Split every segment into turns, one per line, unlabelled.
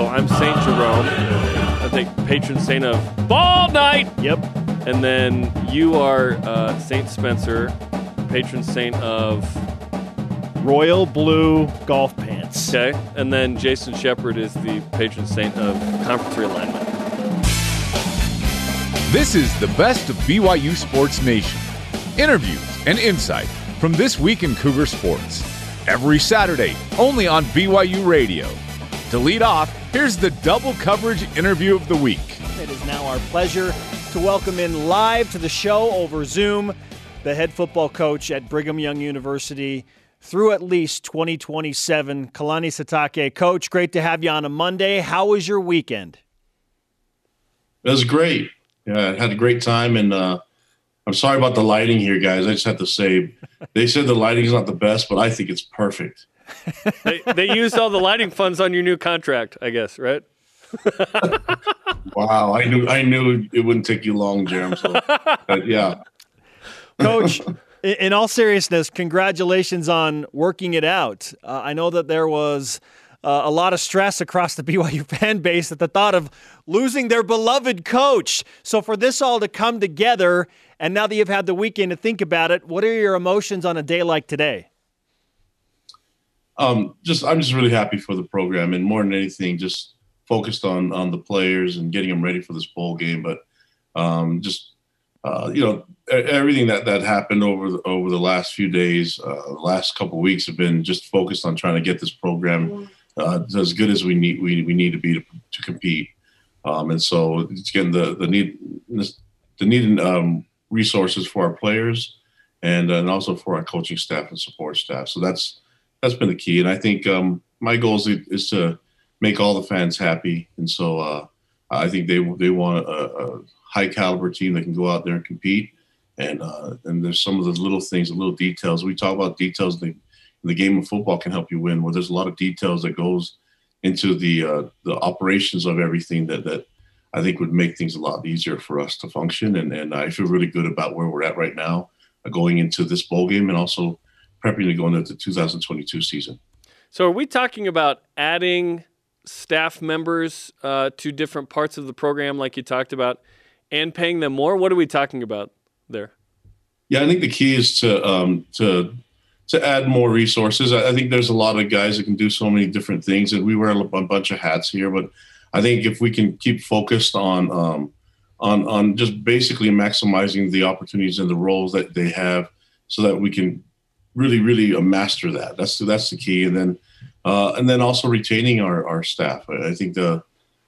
So I'm Saint Jerome. I think patron saint of ball night.
Yep.
And then you are uh, Saint Spencer, patron saint of
Royal blue golf pants.
okay. And then Jason Shepard is the patron saint of conference realignment.
This is the best of BYU Sports Nation. Interviews and insight from this week in Cougar Sports. Every Saturday, only on BYU Radio. To lead off, here's the double coverage interview of the week.
It is now our pleasure to welcome in live to the show over Zoom the head football coach at Brigham Young University through at least 2027, Kalani Sitake. Coach, great to have you on a Monday. How was your weekend?
It was great. Yeah, I had a great time, and uh, I'm sorry about the lighting here, guys. I just have to say, they said the lighting is not the best, but I think it's perfect.
They, they used all the lighting funds on your new contract, I guess, right?
Wow, I knew I knew it wouldn't take you long, Jarom. So, but yeah,
Coach, in in all seriousness, congratulations on working it out. Uh, I know that there was uh, a lot of stress across the BYU fan base at the thought of losing their beloved coach. So, for this all to come together, and now that you've had the weekend to think about it, what are your emotions on a day like today?
Um, just I'm just really happy for the program, and more than anything, just focused on on the players and getting them ready for this bowl game. But um, just uh, you know, everything that that happened over the, over the last few days, uh, last couple weeks have been just focused on trying to get this program uh, as good as we need we, we need to be to, to compete. Um, and so it's getting the the need the needed um, resources for our players and and also for our coaching staff and support staff. So that's that's been the key. And I think um, my goal is, is to make all the fans happy. And so uh, I think they they want a, a high caliber team that can go out there and compete. And uh, and there's some of the little things, the little details. We talk about details. In the, the game of football can help you win. Where there's a lot of details that goes into the uh, the operations of everything that that I think would make things a lot easier for us to function. And and I feel really good about where we're at right now, going into this bowl game, and also prepping to go into the 2022 season.
So, are we talking about adding staff members uh, to different parts of the program, like you talked about, and paying them more? What are we talking about there?
Yeah, I think the key is to um, to to add more resources. I, I think there's a lot of guys that can do so many different things, and we wear a, a bunch of hats here. But I think if we can keep focused on um, on on just basically maximizing the opportunities and the roles that they have, so that we can really really uh, master that. That's that's the key, and then uh, and then also retaining our our staff. I, think the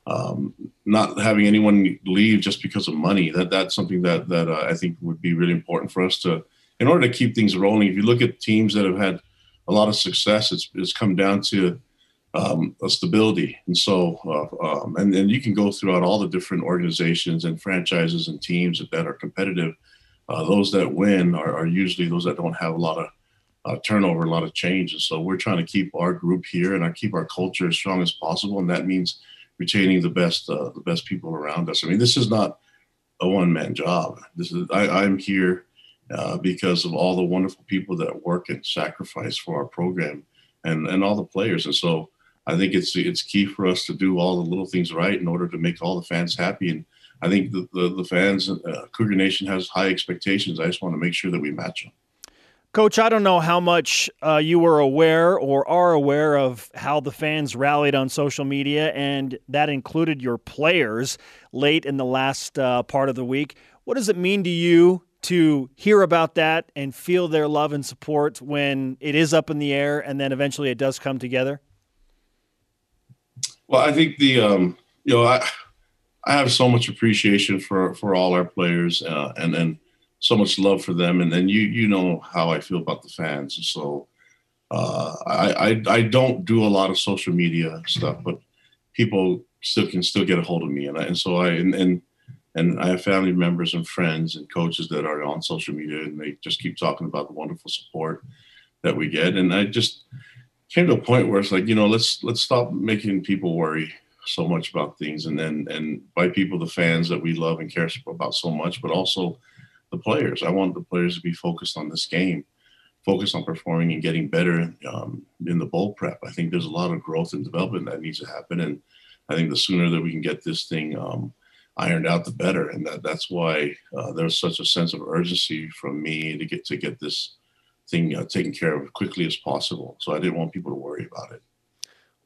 um, not having anyone leave just because of money that that's something that that uh, I think would be really important for us to in order to keep things rolling. If you look at teams that have had a lot of success, it's it's come down to um, a stability, and so uh, um, and and you can go throughout all the different organizations and franchises and teams that are competitive. Uh, those that win are, are usually those that don't have a lot of uh, turnover, a lot of change, and so we're trying to keep our group here and I keep our culture as strong as possible, and that means retaining the best uh, the best people around us. I mean, this is not a one man job. This is I, I'm here uh, because of all the wonderful people that work and sacrifice for our program and and all the players. And so I think it's it's key for us to do all the little things right in order to make all the fans happy. And I think the the, the fans, uh, Cougar Nation has high expectations. I just want to make sure that we match them.
Coach, I don't know how much uh, you were aware or are aware of how the fans rallied on social media, and that included your players late in the last uh, part of the week. What does it mean to you to hear about that and feel their love and support when it is up in the air and then eventually it does come together?
Well, I think the um, you know I I have so much appreciation for for all our players uh, and and so much love for them, and then you you know how I feel about the fans, and so uh, I, I I don't do a lot of social media stuff, but people still can still get a hold of me, and I, and so I and, and and I have family members and friends and coaches that are on social media, and they just keep talking about the wonderful support that we get, and I just came to a point where it's like you know let's let's stop making people worry so much about things and then and by people the fans that we love and care about so much but also the players i want the players to be focused on this game focused on performing and getting better um, in the bowl prep i think there's a lot of growth and development that needs to happen and I think the sooner that we can get this thing um, ironed out, the better. And that, that's why uh, there's such a sense of urgency from me to get to get this thing uh, taken care of quickly as possible. So I didn't want people to worry about it.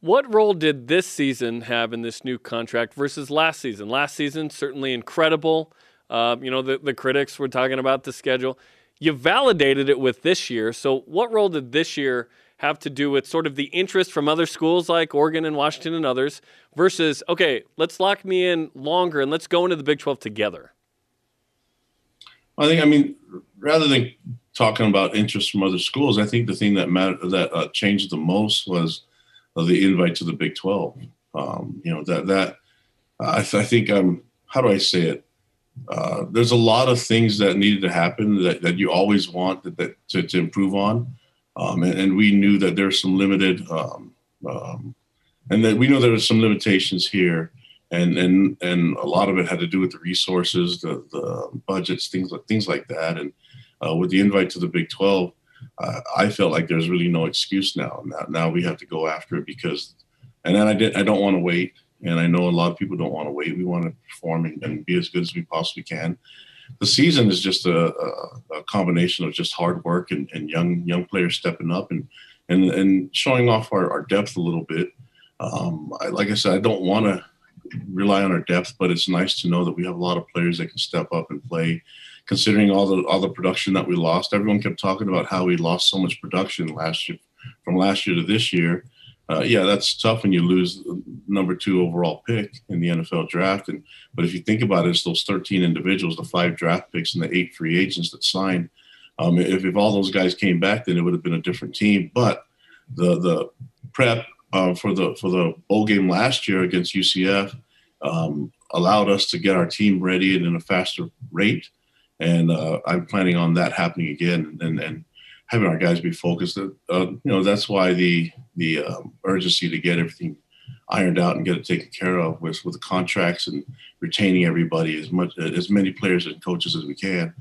What role did this season have in this new contract versus last season? Last season, certainly incredible. Uh, you know, the, the critics were talking about the schedule. You validated it with this year. So, what role did this year have to do with sort of the interest from other schools like Oregon and Washington and others versus, okay, let's lock me in longer and let's go into the Big 12 together?
I think, I mean, rather than talking about interest from other schools, I think the thing that that uh, changed the most was uh, the invite to the Big 12. Um, you know, that, that, I, th- I think, um, how do I say it? Uh, there's a lot of things that needed to happen that, that you always want that, that to, to improve on. Um, and, and, we knew that there's some limited, um, um, and that we know there was some limitations here, and and and a lot of it had to do with the resources, the the budgets, things like things like that. And uh, with the invite to the Big 12, uh, I felt like there's really no excuse now. Now, now we have to go after it because, and then I did. I don't want to wait, and I know a lot of people don't want to wait. We want to perform and, and be as good as we possibly can the season is just a, a, a combination of just hard work and, and, young young players stepping up and and, and showing off our, our depth a little bit. Um, I, like I said, I don't want to rely on our depth, but it's nice to know that we have a lot of players that can step up and play. Considering all the all the production that we lost, everyone kept talking about how we lost so much production last year, from last year to this year uh, yeah, that's tough when you lose number two overall pick in the NFL draft. And but if you think about it, it's those 13 individuals, the five draft picks, and the eight free agents that signed. Um, if, if all those guys came back, then it would have been a different team. But the the prep uh, for the for the bowl game last year against UCF um, allowed us to get our team ready and in a faster rate. And uh, I'm planning on that happening again. And and having our guys be focused. Uh, you know, that's why the the um, urgency to get everything ironed out and get it taken care of with with the contracts and retaining everybody as much as many players and coaches as we can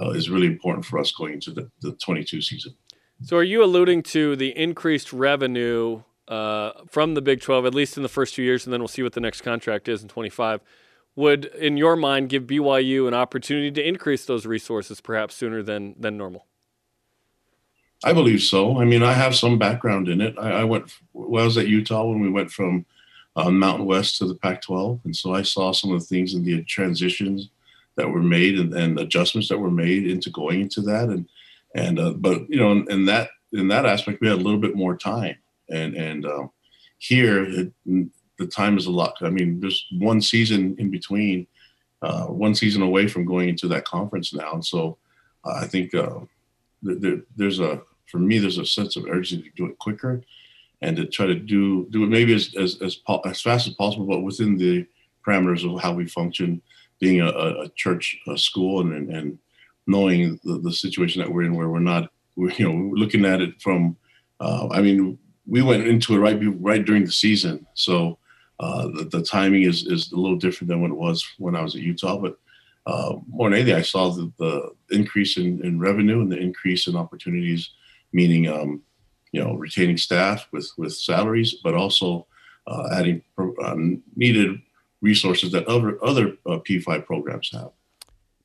uh, is really important for us going into the, the 22 season.
So, are you alluding to the increased revenue uh, from the Big 12, at least in the first two years, and then we'll see what the next contract is in 25? Would, in your mind, give BYU an opportunity to increase those resources perhaps sooner than than normal?
I believe so. I mean, I have some background in it. I, I went, well, I was at Utah when we went from uh, Mountain West to the Pac 12. And so I saw some of the things in the transitions that were made and, and adjustments that were made into going into that. And, and, uh, but, you know, in, in, that, in that aspect, we had a little bit more time. And, and um, here, it, the time is a lot. I mean, there's one season in between, uh, one season away from going into that conference now. And so uh, I think uh, there, there's a, for me, there's a sense of urgency to do it quicker and to try to do do it maybe as as as, as fast as possible, but within the parameters of how we function, being a, a church a school and and knowing the, the situation that we're in, where we're not, we're, you know, looking at it from. Uh, I mean, we went into it right right during the season, so uh, the, the timing is is a little different than what it was when I was at Utah, but. Uh, more than anything, I saw the, the increase in, in revenue and the increase in opportunities meaning um, you know retaining staff with with salaries, but also uh, adding uh, needed resources that other other uh, P5 programs have.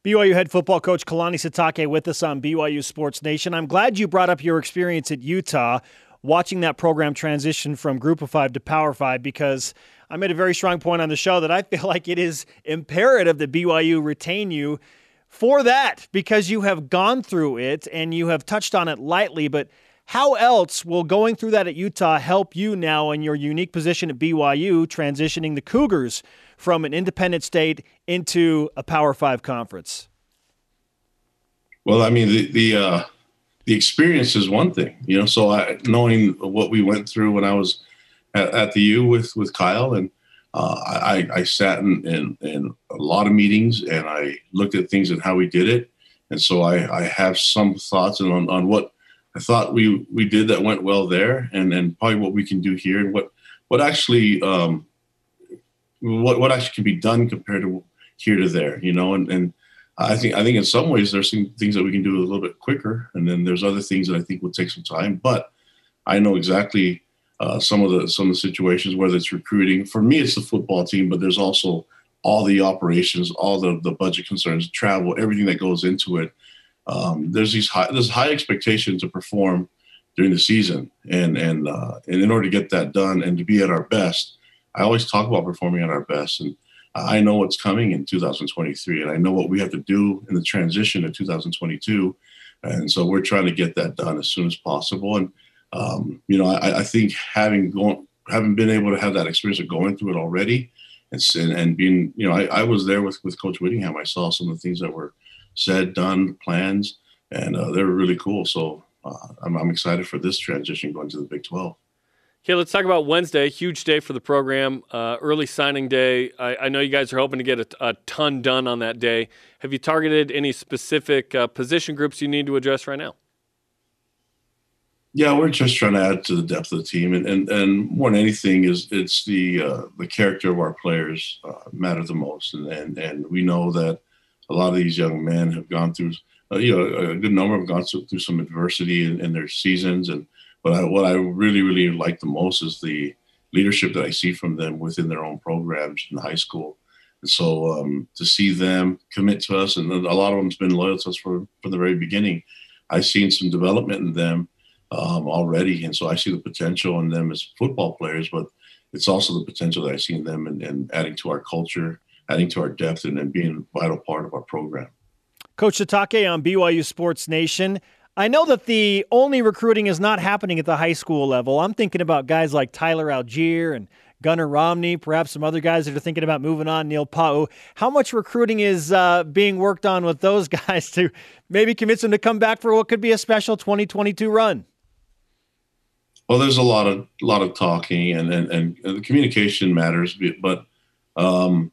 BYU head football coach Kalani Sitake with us on BYU Sports Nation. I'm glad you brought up your experience at Utah, watching that program transition from Group of Five to Power Five, because I made a very strong point on the show that I feel like it is imperative that BYU retain you for that because you have gone through it and you have touched on it lightly. But how else will going through that at Utah help you now in your unique position at BYU, transitioning the Cougars from an independent state into a Power Five conference?
Well, I mean, the the, uh, the experience is one thing, you know. So I, knowing what we went through when I was at, at the U with with Kyle and uh, I, I, sat in, in, in, a lot of meetings and I looked at things and how we did it. And so I, I have some thoughts on, on what I thought we, we did that went well there and, and probably what we can do here and what, what actually, um, what, what actually can be done compared to here to there, you know, and, and I think, I think in some ways there's some things that we can do a little bit quicker. And then there's other things that I think will take some time, but I know exactly uh, some of the some of the situations, whether it's recruiting. For me, it's the football team, but there's also all the operations, all the the budget concerns, travel, everything that goes into it. Um, there's these high there's high expectation to perform during the season, and and uh, and in order to get that done and to be at our best, I always talk about performing at our best, and I know what's coming in 2023, and I know what we have to do in the transition to 2022, and so we're trying to get that done as soon as possible. And um, you know, I, I, think having gone, having been able to have that experience of going through it already, and and being, you know, I, I was there with with Coach Whittingham. I saw some of the things that were said, done, plans, and uh, they were really cool. So uh, I'm, I'm excited for this transition going to the Big 12.
Okay, let's talk about Wednesday. Huge day for the program. Uh, early signing day. I, I, know you guys are hoping to get a, a, ton done on that day. Have you targeted any specific uh, position groups you need to address right now?
Yeah, we're just trying to add to the depth of the team, and and, and more than anything is it's the uh, the character of our players uh, matter the most, and, and and we know that a lot of these young men have gone through, uh, you know, a good number have gone through, some adversity in, in their seasons, and but I, what I really, really like the most is the leadership that I see from them within their own programs in high school. And so um, to see them commit to us, and a lot of them's been loyal to us for, from the very beginning. I've seen some development in them um, already, and so I see the potential in them as football players. But it's also the potential that I see in them and, and adding to our culture, adding to our depth, and, and being a vital part of our program.
Coach Sitake on BYU Sports Nation. I know that the only recruiting is not happening at the high school level. I'm thinking about guys like Tyler Allgeier and Gunnar Romney, perhaps some other guys that are thinking about moving on, Neil Pau'u. How much recruiting is uh, being worked on with those guys to maybe convince them to come back for what could be a special 2022 run?
Well, there's a lot of lot of talking and and, and the communication matters, but um,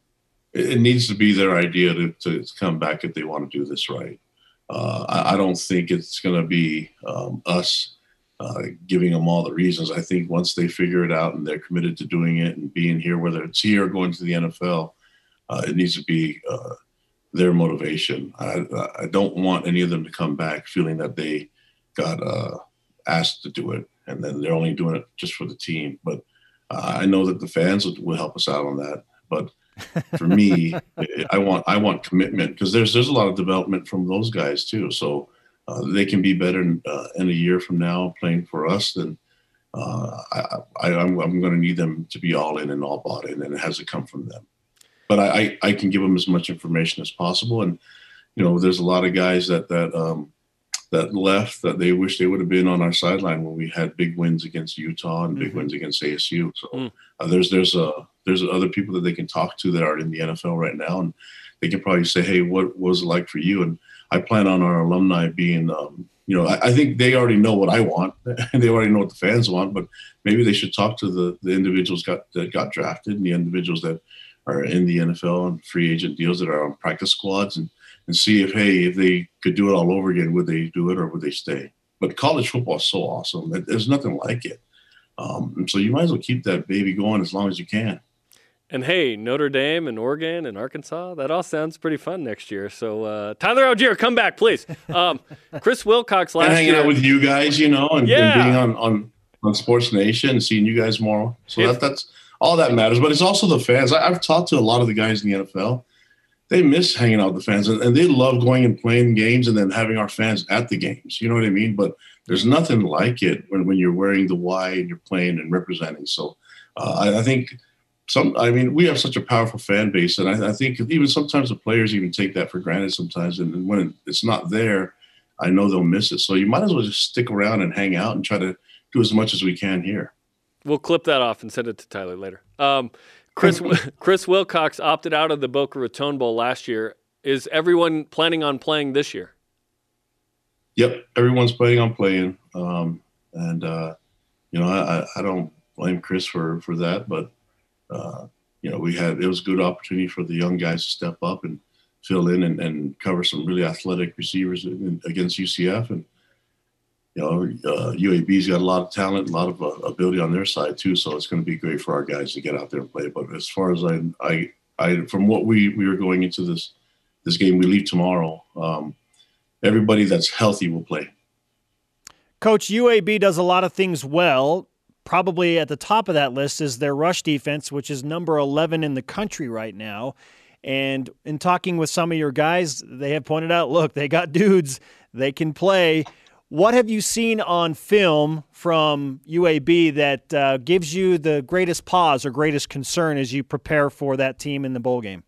it, needs to be their idea to, to come back if they want to do this right. Uh, I, I, don't think it's going to be um, us uh, giving them all the reasons. I think once they figure it out and they're committed to doing it and being here, whether it's here or going to the NFL, uh, it needs to be uh, their motivation. I, I, don't want any of them to come back feeling that they got uh, asked to do it and then they're only doing it just for the team. But uh, I know that the fans will, will help us out on that. But for me, I want I want commitment because there's there's a lot of development from those guys too. So uh, they can be better in, uh, in, a year from now playing for us. Then uh, I, am I'm, I'm going to need them to be all in and all bought in, and it has to come from them. But I, I, I can give them as much information as possible, and you know, there's a lot of guys that that um, that left that they wish they would have been on our sideline when we had big wins against Utah and big mm-hmm. wins against ASU. So mm. uh, there's there's a there's other people that they can talk to that are in the NFL right now, and they can probably say, "Hey, what was it like for you?" And I plan on our alumni being, um, you know, I, I, think they already know what I want, and they already know what the fans want. But maybe they should talk to the the individuals got that got drafted and the individuals that are in the NFL and free agent deals that are on practice squads and and see if hey if they could do it all over again would they do it or would they stay but college football is so awesome there's nothing like it um, so you might as well keep that baby going as long as you can
and hey, Notre Dame and Oregon and Arkansas, that all sounds pretty fun next year. So uh, Tyler Allgeier, come back, please. Um, Chris Wilcox last year.
and hanging
year.
out with you guys, you know, and, yeah. and being on, on, on Sports Nation and seeing you guys more. So if, that, that's all that matters. But it's also the fans. I, have talked to a lot of the guys in the NFL. They miss hanging out with the fans and, and they love going and playing games and then having our fans at the games. You know what I mean? But there's nothing like it when, when you're wearing the Y and you're playing and representing. So uh, I, I think – some i mean we have such a powerful fan base and I, I, think even sometimes the players even take that for granted sometimes and when it's not there i know they'll miss it so you might as well just stick around and hang out and try to do as much as we can here
we'll clip that off and send it to tyler later um, chris chris wilcox opted out of the boca raton bowl last year. Is everyone planning on playing this year?
Yep everyone's planning on playing. Um, and uh, you know I, I don't blame chris for for that but uh, you know, we had it was a good opportunity for the young guys to step up and fill in and, and cover some really athletic receivers in, against UCF. And you know, uh, UAB's got a lot of talent, a lot of uh, ability on their side too. So it's going to be great for our guys to get out there and play. But as far as I, I, I from what we we were going into this this game, we leave tomorrow. Um, everybody that's healthy will play.
Coach, UAB does a lot of things well probably at the top of that list is their rush defense, which is number 11 in the country right now. And in talking with some of your guys, they have pointed out look, they got dudes, they can play. What have you seen on film from UAB that uh, gives you the greatest pause or greatest concern as you prepare for that team in the bowl game?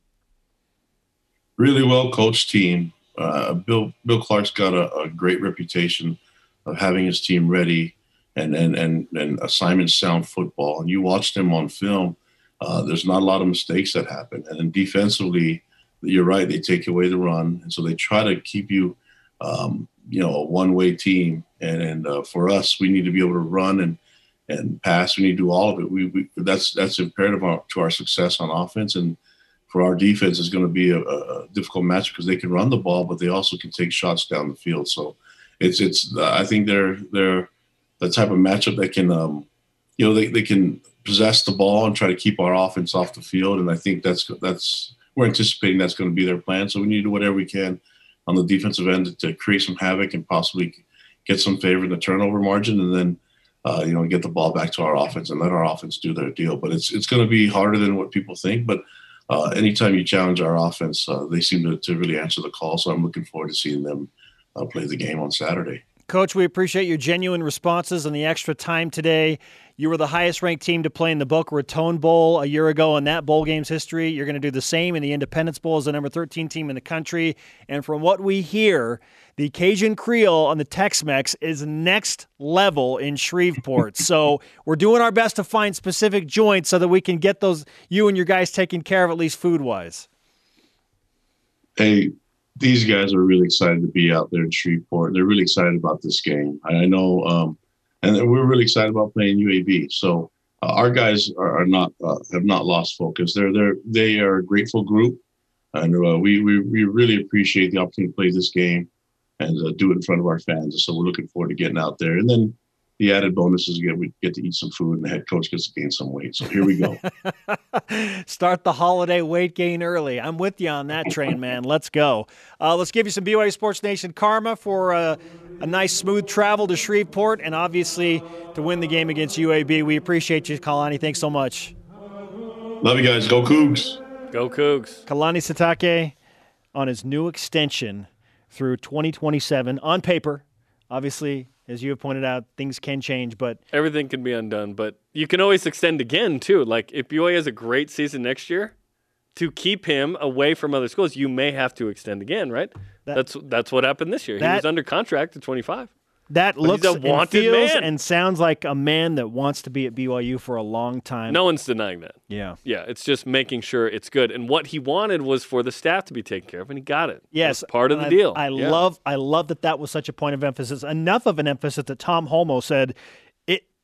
Really well coached team. Uh, Bill Bill Clark's got a, a, great reputation of having his team ready and and and, and assignment sound football. And you watch them on film, uh, there's not a lot of mistakes that happen. And then defensively, you're right, they take away the run, and so they try to keep you, um, you know, a one-way team. And and uh, for us, we need to be able to run and and pass. We need to do all of it. We, we that's that's imperative to our success on offense and for our defense is going to be a, a, difficult match because they can run the ball, but they also can take shots down the field. So it's it's I think they're they're the type of matchup that can um, you know they, they can possess the ball and try to keep our offense off the field. And I think that's that's we're anticipating that's going to be their plan. So we need to do whatever we can on the defensive end to create some havoc and possibly get some favor in the turnover margin, and then uh, you know get the ball back to our offense and let our offense do their deal. But it's it's going to be harder than what people think, but uh, anytime you challenge our offense, uh, they seem to, to really answer the call. So I'm looking forward to seeing them uh, play the game on Saturday.
Coach, we appreciate your genuine responses and the extra time today. You were the highest ranked team to play in the Boca Raton Bowl a year ago in that bowl game's history. You're going to do the same in the Independence Bowl as the number 13 team in the country. And from what we hear, the Cajun Creole on the Tex Mex is next level in Shreveport. so we're doing our best to find specific joints so that we can get those you and your guys taken care of at least food wise.
Hey, these guys are really excited to be out there in Shreveport. They're really excited about this game. I know um, and we're really excited about playing UAB. So uh, our guys are, are not uh, have not lost focus. They're they're they are a grateful group, and uh, we, we we really appreciate the opportunity to play this game and uh, do it in front of our fans. So we're looking forward to getting out there. And then the added bonus is get we get to eat some food, and the head coach gets to gain some weight. So here we go.
Start the holiday weight gain early. I'm with you on that train, man. Let's go. Uh, let's give you some BYU Sports Nation karma for uh, a nice smooth travel to Shreveport, and obviously to win the game against UAB. We appreciate you, Kalani. Thanks so much.
Love you guys. Go Cougs.
Go Cougs.
Kalani Sitake on his new extension through 2027 on paper. Obviously, as you have pointed out, things can change, but
everything can be undone. But you can always extend again too. Like if BYU has a great season next year, to keep him away from other schools, you may have to extend again, right? That, that's that's what happened this year. That, he was under contract at 25.
That looks and feels man. and sounds like a man that wants to be at BYU for a long time.
No one's denying that.
Yeah.
Yeah, it's just making sure it's good. And what he wanted was for the staff to be taken care of, and he got it.
Yes.
part of the
I,
deal.
I
yeah.
love I love that that was such a point of emphasis. Enough of an emphasis that Tom Holmoe said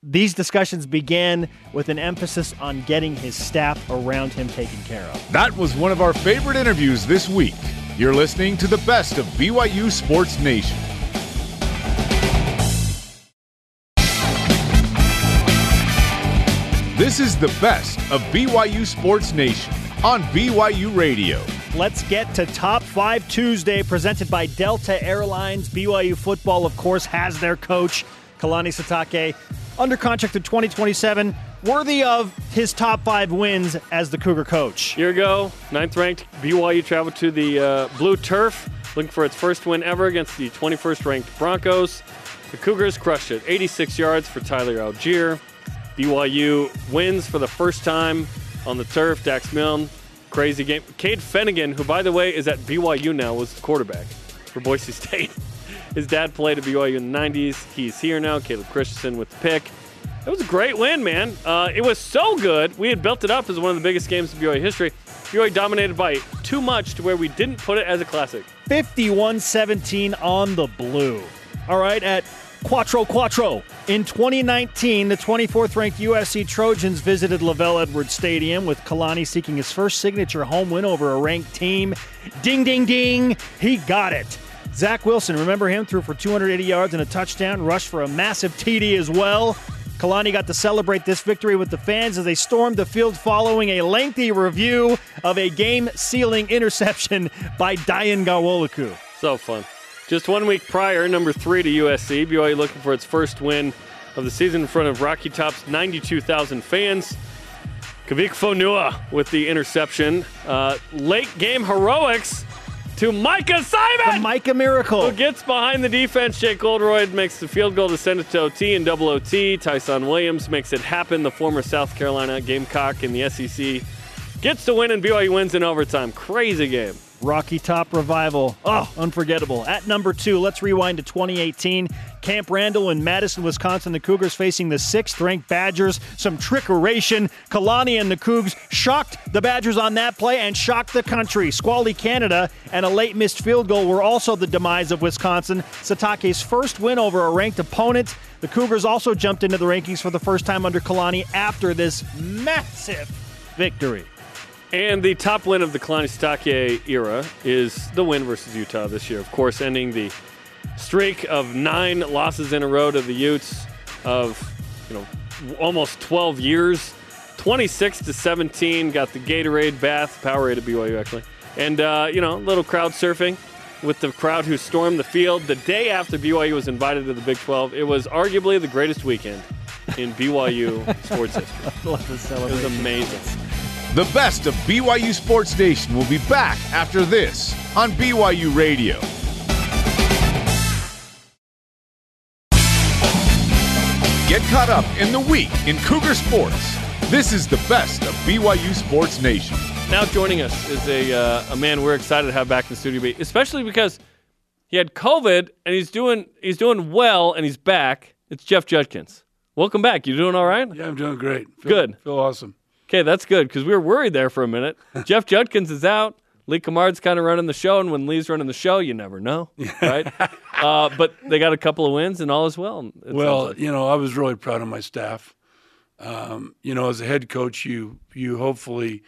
these discussions began with an emphasis on getting his staff around him taken care of.
That was one of our favorite interviews this week. You're listening to the best of BYU Sports Nation. This is the best of BYU Sports Nation on BYU Radio.
Let's get to Top 5 Tuesday, presented by Delta Airlines. BYU football, of course, has their coach, Kalani Sitake, under contract in 2027, worthy of his top five wins as the Cougar coach.
Year ago, ninth ranked BYU traveled to the uh, Blue Turf, looking for its first win ever against the 21st ranked Broncos. The Cougars crushed it, 86 yards for Tyler Allgeier. BYU wins for the first time on the turf. Dax Milne, crazy game. Cade Fennegan, who by the way is at BYU now, was the quarterback for Boise State. His dad played at BYU in the 90s. He's here now. Caleb Christensen with the pick. It was a great win, man. Uh, it was so good. We had built it up as one of the biggest games in BYU history. BYU dominated by too much to where we didn't put it as a classic.
51 17 on the blue. All right, at Quattro Quattro. In 2019, the 24th ranked USC Trojans visited LaVell Edwards Stadium with Kalani seeking his first signature home win over a ranked team. Ding, ding, ding. He got it. Zach Wilson, remember him, threw for 280 yards and a touchdown, rushed for a massive TD as well. Kalani got to celebrate this victory with the fans as they stormed the field following a lengthy review of a game sealing interception by Dayan Ghanwoloku.
So fun. Just one week prior, number three to USC, BYU looking for its first win of the season in front of Rocky Top's 92,000 fans. Kavik Fonua with the interception. Uh, late game heroics to Micah Simon.
The Micah miracle.
Who gets behind the defense? Jake Oldroyd makes the field goal to send it to OT and double OT. Tyson Williams makes it happen. The former South Carolina Gamecock in the SEC gets to win, and BYU wins in overtime. Crazy game.
Rocky Top Revival. Oh, unforgettable. At number two, let's rewind to 2018. Camp Randall in Madison, Wisconsin. The Cougars facing the sixth ranked Badgers. Some trickeration. Kalani and the Cougs shocked the Badgers on that play and shocked the country. Squally Canada and a late missed field goal were also the demise of Wisconsin. Sitake's first win over a ranked opponent. The Cougars also jumped into the rankings for the first time under Kalani after this massive victory.
And the top win of the Kalani era is the win versus Utah this year. Of course, ending the streak of nine losses in a row to the Utes of, you know, almost 12 years. 26 to 17, got the Gatorade bath, Powerade at BYU actually. And, uh, you know, a little crowd surfing with the crowd who stormed the field the day after BYU was invited to the Big 12. It was arguably the greatest weekend in BYU sports history.
Love the
It was amazing.
The best of BYU Sports Nation will be back after this on BYU Radio. Get caught up in the week in Cougar Sports. This is the best of BYU Sports Nation.
Now joining us is a uh, a man we're excited to have back in the studio, especially because he had COVID and he's doing he's doing well and he's back. It's Jeff Judkins. Welcome back. You doing all right?
Yeah, I'm doing great. Feel,
Good.
Feel awesome.
Okay, that's good because we were worried there for a minute. Jeff Judkins is out. Lee Cummard's kind of running the show, and when Lee's running the show, you never know, right? uh, but they got a couple of wins, and all is well.
Well,
like.
you know, I was really proud of my staff. Um, you know, as a head coach, you you hopefully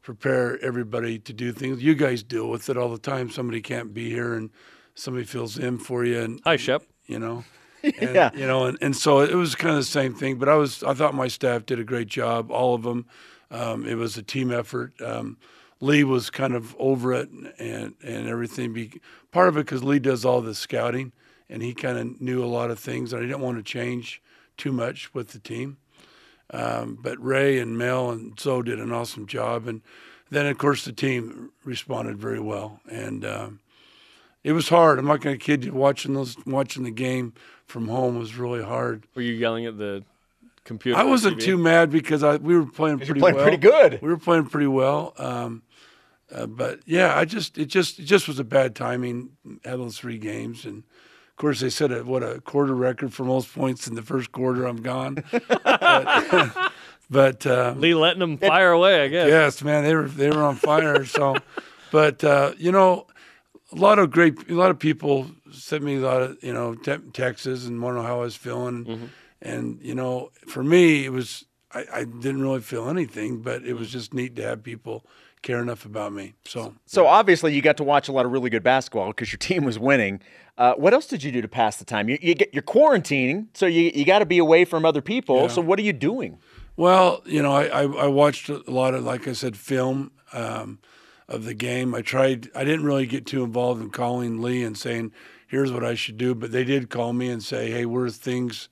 prepare everybody to do things. You guys deal with it all the time. Somebody can't be here, and somebody fills in for you, and
hi, Shep.
you know. And,
Yeah.
You know, and, and so it was kind of the same thing. But I was I thought my staff did a great job, all of them. Um, it was a team effort. Um, Lee was kind of over it and and everything. Be part of it because Lee does all the scouting, and he kind of knew a lot of things, and I didn't want to change too much with the team. Um, but Ray and Mel and Zoe did an awesome job, and then of course the team responded very well. And um, it was hard. I'm not going to kid you. Watching those, watching the game from home was really hard.
Were you yelling at the computer?
I wasn't
TV?
too mad because I we were playing pretty
playing
well.
pretty good.
We were playing pretty well. Um, uh, but yeah, I just it just it just was a bad timing. Had those three games, and of course they said it, what a quarter record for most points in the first quarter. I'm gone. but but uh,
Lee letting them fire away. I guess.
Yes, man, they were they were on fire. so, but uh, you know, a lot of great, a lot of people sent me a lot of you know te- texts and want to know how I was feeling, and you know, for me, it was I, I didn't really feel anything, but it was just neat to have people care enough about me. So,
So obviously, you got to watch a lot of really good basketball because your team was winning. Uh, what else did you do to pass the time? You, you get, you're quarantining, so you, you got to be away from other people.
Yeah.
So what are you doing?
Well, you know, I, I, I watched a lot of, like I said, film um, of the game. I tried, I didn't really get too involved in calling Lee and saying, here's what I should do, but they did call me and say, hey, what are things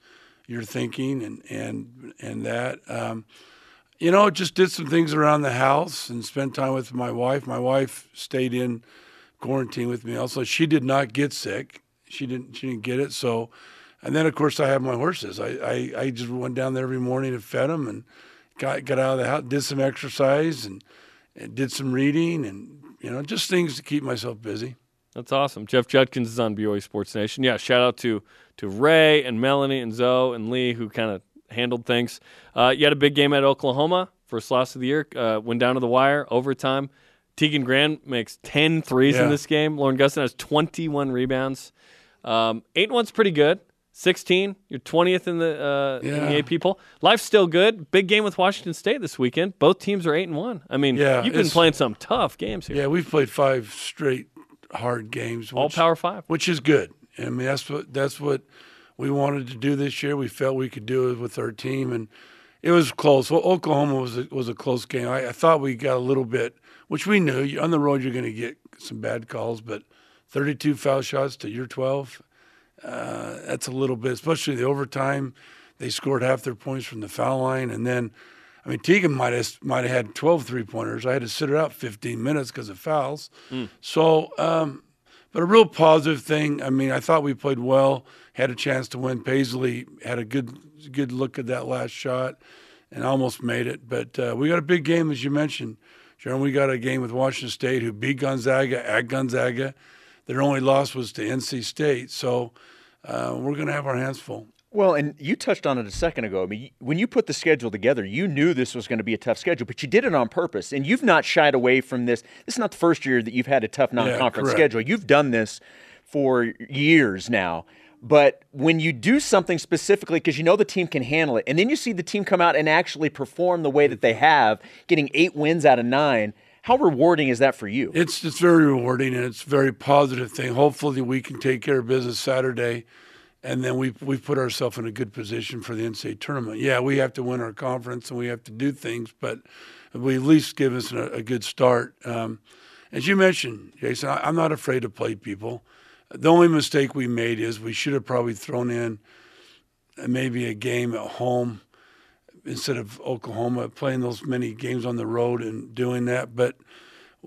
you're thinking and, and, and that. Um, you know, just did some things around the house and spent time with my wife. My wife stayed in quarantine with me also. She did not get sick. She didn't, she didn't get it. So, and then of course I have my horses. I, I, I just went down there every morning and fed them and got got out of the house, did some exercise and, and did some reading and you know just things to keep myself busy.
That's awesome. Jeff Judkins is on BYU Sports Nation. Yeah, shout out to to Ray and Melanie and Zoe and Lee who kind of handled things. Uh, you had a big game at Oklahoma, first loss of the year. Uh, went down to the wire, overtime. Tegan Graham makes 10 threes in this game. Lauren Gustin has 21 rebounds. Um, 8 1's pretty good. 16, you're 20th in the, uh, in the
Yeah.
AP poll. Life's still good. Big game with Washington State this weekend. Both teams are 8 and 1. I mean,
Yeah,
you've been playing some tough games here.
Yeah, we've played five straight hard games.
All Power 5.
which is good. I mean, that's what that's what we wanted to do this year. We felt we could do it with our team, and it was close. Well, Oklahoma was a, was a close game. I, I thought we got a little bit, which we knew on the road you're going to get some bad calls, but 32 foul shots to your 12, uh, that's a little bit, especially the overtime. they scored half their points from the foul line, and then. I mean, Tegan might have might have had 12 three pointers. I had to sit her out 15 minutes because of fouls.
Mm.
So, um, but a real positive thing. I mean, I thought we played well, had a chance to win. Paisley had a good good look at that last shot, and almost made it. But uh, we got a big game, as you mentioned, Sharon. We got a game with Washington State, who beat Gonzaga at Gonzaga. Their only loss was to NC State. So uh, we're going to have our hands full.
Well, and you touched on it a second ago. I mean, when you put the schedule together, you knew this was going to be a tough schedule, but you did it on purpose, and you've not shied away from this. This is not the first year that you've had a tough non-conference
correct.
schedule. You've done this for years now. But when you do something specifically because you know the team can handle it, and then you see the team come out and actually perform the way that they have, getting eight wins out of nine, how rewarding is that for you?
It's it's very rewarding and it's a very positive thing. Hopefully, we can take care of business Saturday, and then we we put ourselves in a good position for the NCAA tournament. Yeah, we have to win our conference and we have to do things, but we at least give us a, a good start. Um, as you mentioned, Jason, I, I'm not afraid to play people. The only mistake we made is we should have probably thrown in maybe a game at home instead of Oklahoma playing those many games on the road and doing that. But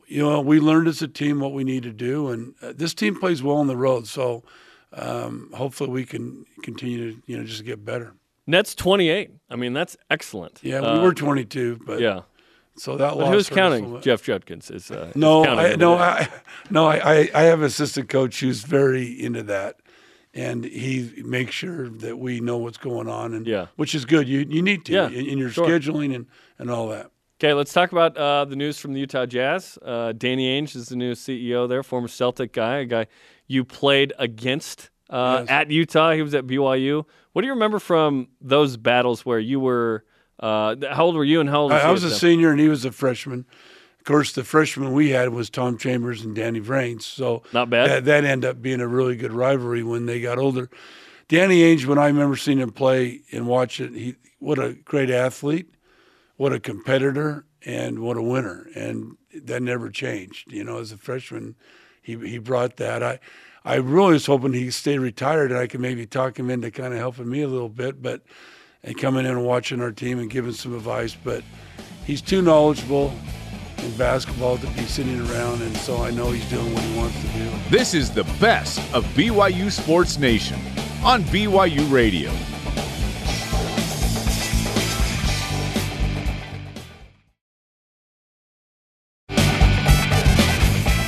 you know, we learned as a team what we need to do, and uh, this team plays well on the road. So um, hopefully, we can continue to you know just get better.
Nets 28. I mean, that's excellent.
Yeah,
Uh,
we were 22, but
Yeah.
So that
But
loss
who's
hurt us a
counting? Jeff Judkins is. Uh,
No,
counting
I, no. I, no. I, I, I have an assistant coach who's very into that, and he makes sure that we know what's going on, and
Yeah.
which is good. You you need to
Yeah,
in, in your
sure.
scheduling and and all that.
Okay, let's talk about uh, the news from the Utah Jazz. Uh, Danny Ainge is the new CEO there, former Celtic guy, a guy you played against uh,
Yes.
at Utah. He was at BYU. What do you remember from those battles where you were? Uh, how old were you, and how old was
I, I was a senior and he was a freshman. Course, the freshman we had was Tom Chambers and Danny Vranes. So
Not bad.
That, that ended up being a really good rivalry when they got older. Danny Ainge, when I remember seeing him play and watch it, he what a great athlete, what a competitor, and what a winner. And that never changed. You know, as a freshman, he he brought that. I I really was hoping he'd stay retired and I could maybe talk him into kind of helping me a little bit, but and coming in and watching our team and giving some advice. But he's too knowledgeable in basketball to be sitting around, and so I know he's doing what he wants to do.
This is the best of BYU Sports Nation on BYU Radio.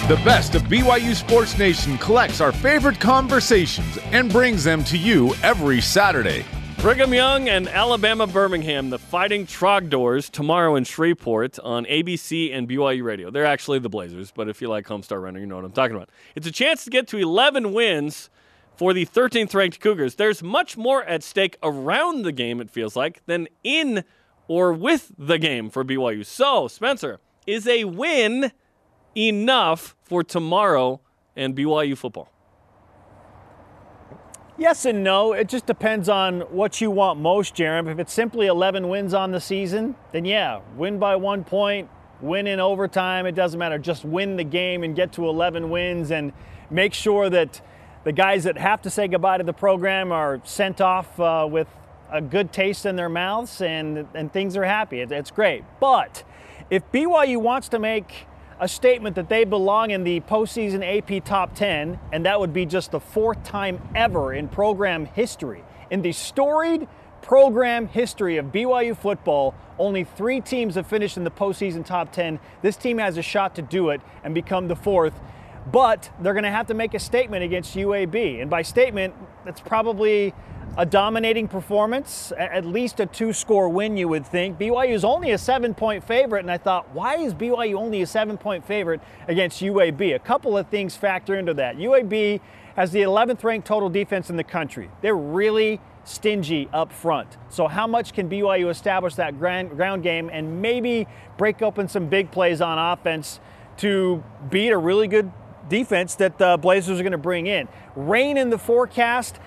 The best of BYU Sports Nation collects our favorite conversations and brings them to you every Saturday.
Brigham Young and Alabama Birmingham, the Fighting Trogdors, tomorrow in Shreveport on ABC and BYU Radio. They're actually the Blazers, but if you like Homestar Runner, you know what I'm talking about. It's a chance to get to 11 wins for the 13th ranked Cougars. There's much more at stake around the game, it feels like, than in or with the game for BYU. So, Spencer, is a win enough for tomorrow and BYU football?
Yes and no. It just depends on what you want most, Jarom. If it's simply 11 wins on the season, then yeah, win by one point, win in overtime. It doesn't matter. Just win the game and get to 11 wins and make sure that the guys that have to say goodbye to the program are sent off uh, with a good taste in their mouths and, and things are happy. It, it's great. But if BYU wants to make a statement that they belong in the postseason AP top 10, and that would be just the fourth time ever in program history. In the storied program history of BYU football, only three teams have finished in the postseason top 10. This team has a shot to do it and become the fourth. But they're going to have to make a statement against UAB. And by statement, that's probably a dominating performance, at least a two score win, you would think. BYU is only a seven point favorite, and I thought, why is BYU only a seven point favorite against UAB? A couple of things factor into that. UAB has the 11th ranked total defense in the country. They're really stingy up front. So, how much can BYU establish that ground game and maybe break open some big plays on offense to beat a really good defense that the Blazers are going to bring in? Rain in the forecast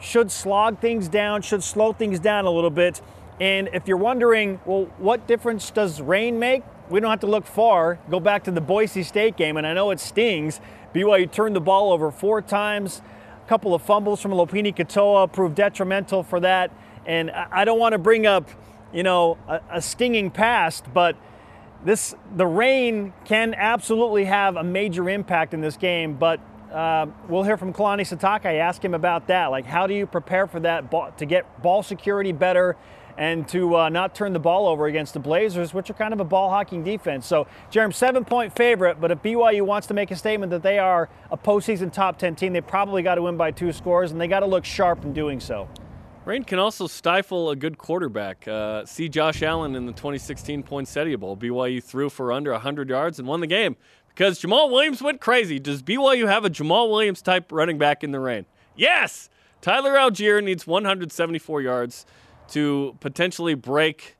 should slog things down, should slow things down a little bit. And if you're wondering, well, what difference does rain make? We don't have to look far. Go back to the Boise State game, and I know it stings. BYU turned the ball over four times. A couple of fumbles from Lopini Katoa proved detrimental for that. And I don't want to bring up, you know, a, a stinging past, but this the rain can absolutely have a major impact in this game. But uh, we'll hear from Kalani Sitake. I asked him about that. Like, how do you prepare for that ball, to get ball security better and to uh, not turn the ball over against the Blazers, which are kind of a ball hawking defense. So, Jeremy, seven point favorite, but if BYU wants to make a statement that they are a postseason top 10 team, they probably got to win by two scores, and they got to look sharp in doing so.
Rain can also stifle a good quarterback. Uh, see Josh Allen in the 2016 Poinsettia Bowl. BYU threw for under 100 yards and won the game because Jamaal Williams went crazy. Does BYU have a Jamaal Williams type running back in the rain? Yes! Tyler Allgeier needs 174 yards to potentially break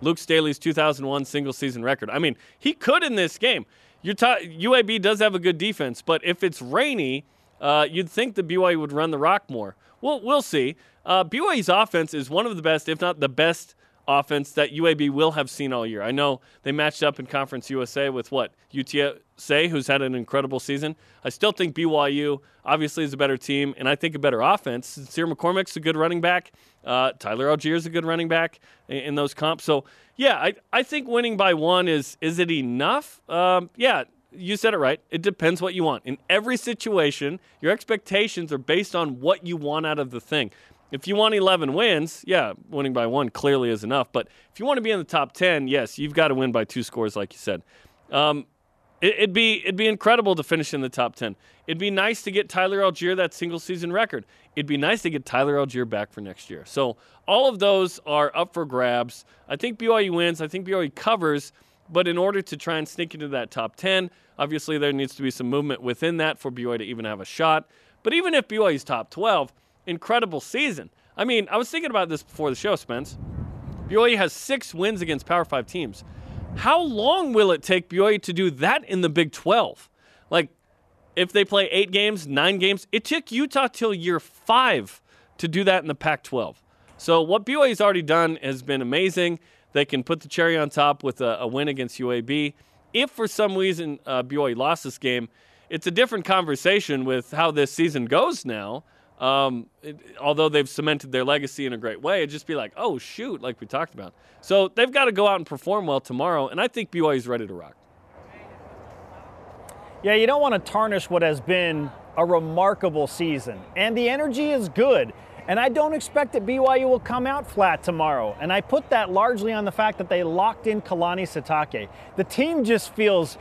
Luke Staley's 2001 single season record. I mean, he could in this game. T- UAB does have a good defense, but if it's rainy, uh, you'd think the BYU would run the rock more. Well, we'll see. Uh, BYU's offense is one of the best, if not the best, offense that UAB will have seen all year. I know they matched up in Conference USA with what UTSA, who's had an incredible season. I still think BYU obviously is a better team, and I think a better offense. Sincere McCormick's a good running back. Uh, Tyler Allgeier's a good running back in, in, those comps. So yeah, I I think winning by one is is it enough? Um, yeah. You said it right. It depends what you want. In every situation, your expectations are based on what you want out of the thing. If you want 11 wins, yeah, winning by one clearly is enough. But if you want to be in the top 10, yes, you've got to win by two scores, like you said. Um, it, would be it'd be incredible to finish in the top 10. It'd be nice to get Tyler Allgeier that single season record. It'd be nice to get Tyler Allgeier back for next year. So all of those are up for grabs. I think BYU wins. I think BYU covers. But in order to try and sneak into that top 10, obviously there needs to be some movement within that for BYU to even have a shot. But even if BYU's top 12, incredible season. I mean, I was thinking about this before the show, Spence. BYU has six wins against Power Five teams. How long will it take BYU to do that in the Big 12? Like, if they play eight games, nine games, it took Utah till year five to do that in the Pac 12. So, what BYU's already done has been amazing. They can put the cherry on top with a, a win against UAB. If for some reason uh, BYU lost this game, it's a different conversation with how this season goes now. Um, it, although they've cemented their legacy in a great way, it'd just be like, oh, shoot, like we talked about. So they've got to go out and perform well tomorrow, and I think BYU is ready to rock.
Yeah, you don't want to tarnish what has been a remarkable season, and the energy is good. And I don't expect that BYU will come out flat tomorrow. And I put that largely on the fact that they locked in Kalani Sitake. The team just feels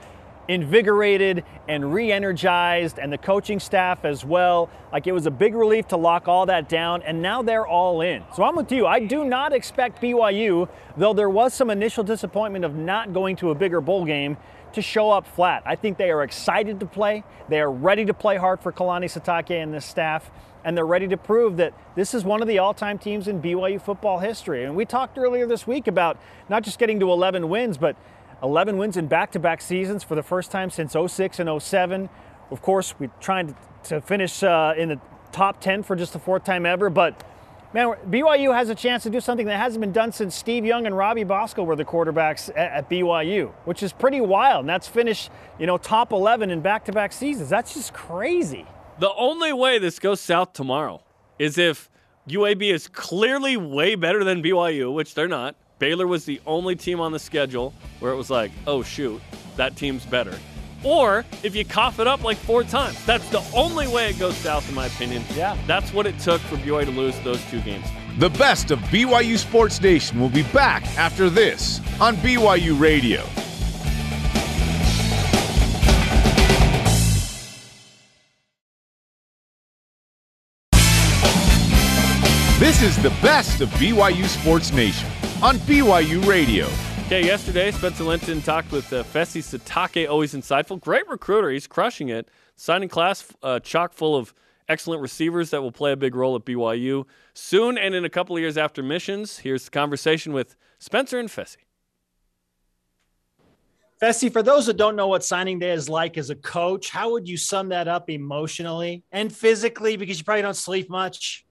invigorated and re energized, and the coaching staff as well. Like it was a big relief to lock all that down, and now they're all in. So I'm with you. I do not expect BYU, though there was some initial disappointment of not going to a bigger bowl game, to show up flat. I think they are excited to play. They are ready to play hard for Kalani Sitake and this staff, and they're ready to prove that this is one of the all time teams in BYU football history. And we talked earlier this week about not just getting to 11 wins, but 11 wins in back to back seasons for the first time since 06 and 07. Of course, we're trying to, finish uh, in the top 10 for just the fourth time ever, but man, BYU has a chance to do something that hasn't been done since Steve Young and Robbie Bosco were the quarterbacks at, at BYU, which is pretty wild. And that's finish, you know, top 11 in back to back seasons. That's just crazy.
The only way this goes south tomorrow is if UAB is clearly way better than BYU, which they're not, Baylor was the only team on the schedule where it was like, oh, shoot, that team's better. Or if you cough it up like four times. That's the only way it goes south, in my opinion.
Yeah.
That's what it took for BYU to lose those two games.
The best of BYU Sports Nation will be back after this on BYU Radio. This is the best of BYU Sports Nation on BYU Radio.
Okay, yesterday Spencer Linton talked with uh, Fesi Sitake, always insightful. Great recruiter, he's crushing it. Signing class uh, chock full of excellent receivers that will play a big role at BYU soon and in a couple of years after missions. Here's the conversation with Spencer and Fesi.
Fesi, for those that don't know what signing day is like as a coach, how would you sum that up emotionally and physically? Because you probably don't sleep much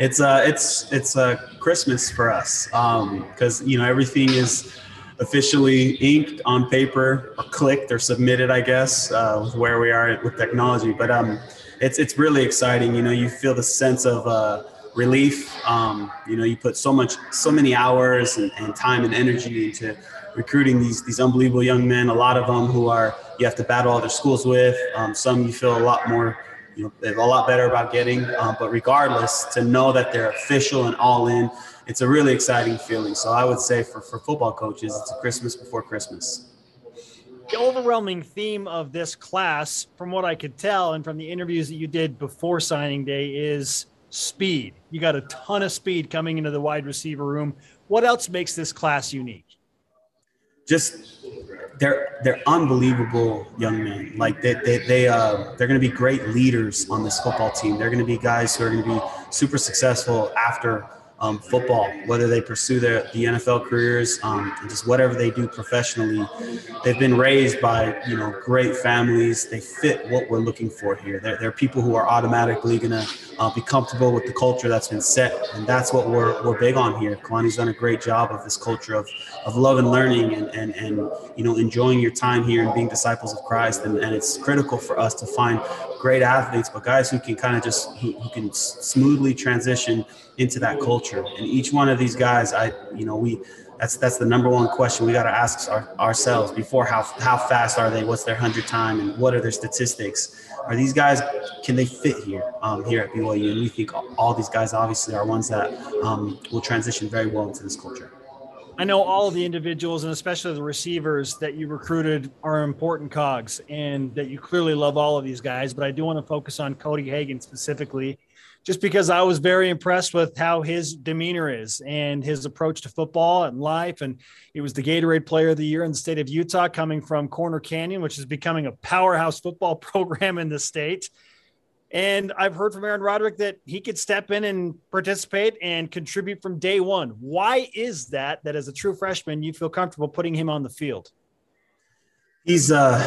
it's uh it's it's uh Christmas for us because um, you know everything is officially inked on paper or clicked or submitted, I guess, uh, with where we are with technology. But um, it's it's really exciting. You know, you feel the sense of uh, relief. Um, you know, you put so much, so many hours and, and time and energy into recruiting these these unbelievable young men. A lot of them who are you have to battle other schools with. Um, some you feel a lot more, you know, a lot better about getting. Um, but regardless, to know that they're official and all in, it's a really exciting feeling. So I would say for for football coaches, it's a Christmas before Christmas.
The overwhelming theme of this class, from what I could tell, and from the interviews that you did before signing day, is speed. You got a ton of speed coming into the wide receiver room. What else makes this class unique?
just they're they're unbelievable young men. Like they they, they uh they're going to be great leaders on this football team. They're going to be guys who are going to be super successful after um, football, whether they pursue their the NFL careers, um, just whatever they do professionally. They've been raised by you know great families. They fit what we're looking for here. They're, they're people who are automatically going to uh, be comfortable with the culture that's been set, and that's what we're, we're big on here. Kalani's done a great job of this culture of, of love and learning, and, and and you know enjoying your time here and being disciples of Christ. And, and it's critical for us to find great athletes, but guys who can kind of just who, who can smoothly transition into that culture. And each one of these guys, I, you know, we, that's that's the number one question we got to ask our, ourselves before how how fast are they? What's their hundred time and what are their statistics? Are these guys can they fit here um, here at BYU? And we think all these guys obviously are ones that um, will transition very well into this culture.
I know all of the individuals and especially the receivers that you recruited are important cogs and that you clearly love all of these guys, but I do want to focus on Cody Hagen specifically just because I was very impressed with how his demeanor is and his approach to football and life. And he was the Gatorade Player of the Year in the state of Utah, coming from Corner Canyon, which is becoming a powerhouse football program in the state. And I've heard from Aaron Roderick that he could step in and participate and contribute from day one. Why is that? That as a true freshman, you feel comfortable putting him on the field?
He's uh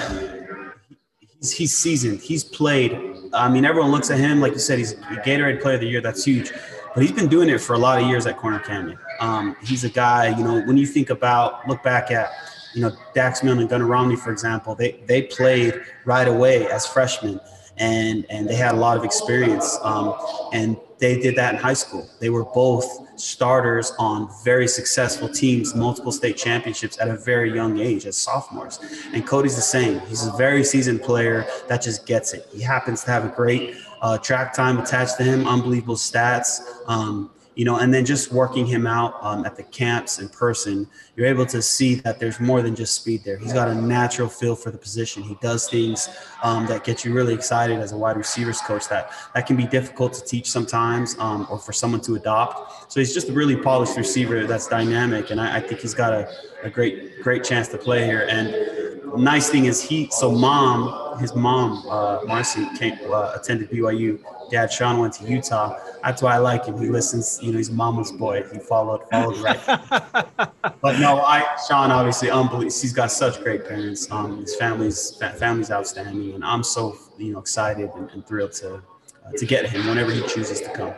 he's, he's seasoned. He's played. I mean, everyone looks at him like you said. He's Gatorade Player of the Year. That's huge. But he's been doing it for a lot of years at Corner Canyon. Um, he's a guy. You know, when you think about look back at you know Dax Milne and Gunnar Romney, for example, they they played right away as freshmen and and they had a lot of experience. Um, and they did that in high school. They were both starters on very successful teams, multiple state championships at a very young age as sophomores. And Cody's the same. He's a very seasoned player that just gets it. He happens to have a great uh, track time attached to him, unbelievable stats. Um, you know, and then just working him out um, at the camps in person, you're able to see that there's more than just speed there. He's got a natural feel for the position. He does things um, that get you really excited as a wide receivers coach. That that can be difficult to teach sometimes, um, or for someone to adopt. So he's just a really polished receiver that's dynamic, and I, I think he's got a, a great great chance to play here. And nice thing is he so mom his mom uh, Marcy came uh, attended BYU dad Sean went to Utah. That's why I like him. He listens. You know, he's mama's boy. He followed followed right. but no, I Sean obviously unbelievable. He's got such great parents. Um, his family's family's outstanding, and I'm so you know excited and, and thrilled to uh, to get him whenever he chooses to come.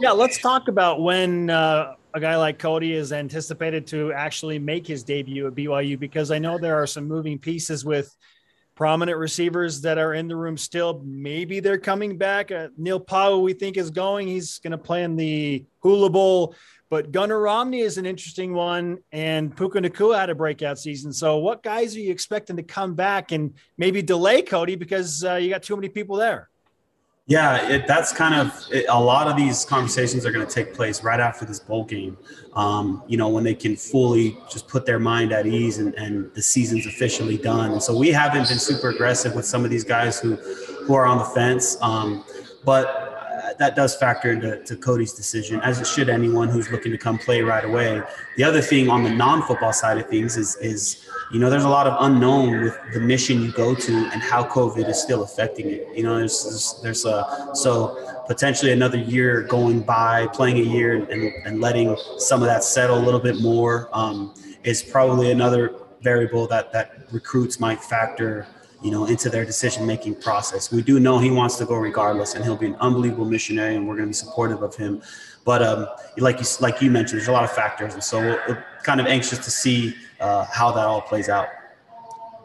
Yeah, let's talk about when uh, a guy like Cody is anticipated to actually make his debut at BYU because I know there are some moving pieces with prominent receivers that are in the room still. Maybe they're coming back. Uh, Neil Pau'u, we think, is going. He's going to play in the Hula Bowl. But Gunnar Romney is an interesting one, and Puka Nacua had a breakout season. So, what guys are you expecting to come back and maybe delay Cody because uh, you got too many people there?
Yeah, it, that's kind of it, a lot of these conversations are going to take place right after this bowl game. Um, you know, when they can fully just put their mind at ease and, and the season's officially done. And so we haven't been super aggressive with some of these guys who who are on the fence. Um, but that does factor into Cody's decision, as it should anyone who's looking to come play right away. The other thing on the non-football side of things is is you know, there's a lot of unknown with the mission you go to and how COVID is still affecting it. You know, there's there's, there's a so potentially another year going by, playing a year and, and letting some of that settle a little bit more um, is probably another variable that that recruits might factor you know, into their decision making process. We do know he wants to go regardless, and he'll be an unbelievable missionary, and we're going to be supportive of him. But um, like you like you mentioned, there's a lot of factors, and so we're kind of anxious to see uh, how that all plays out.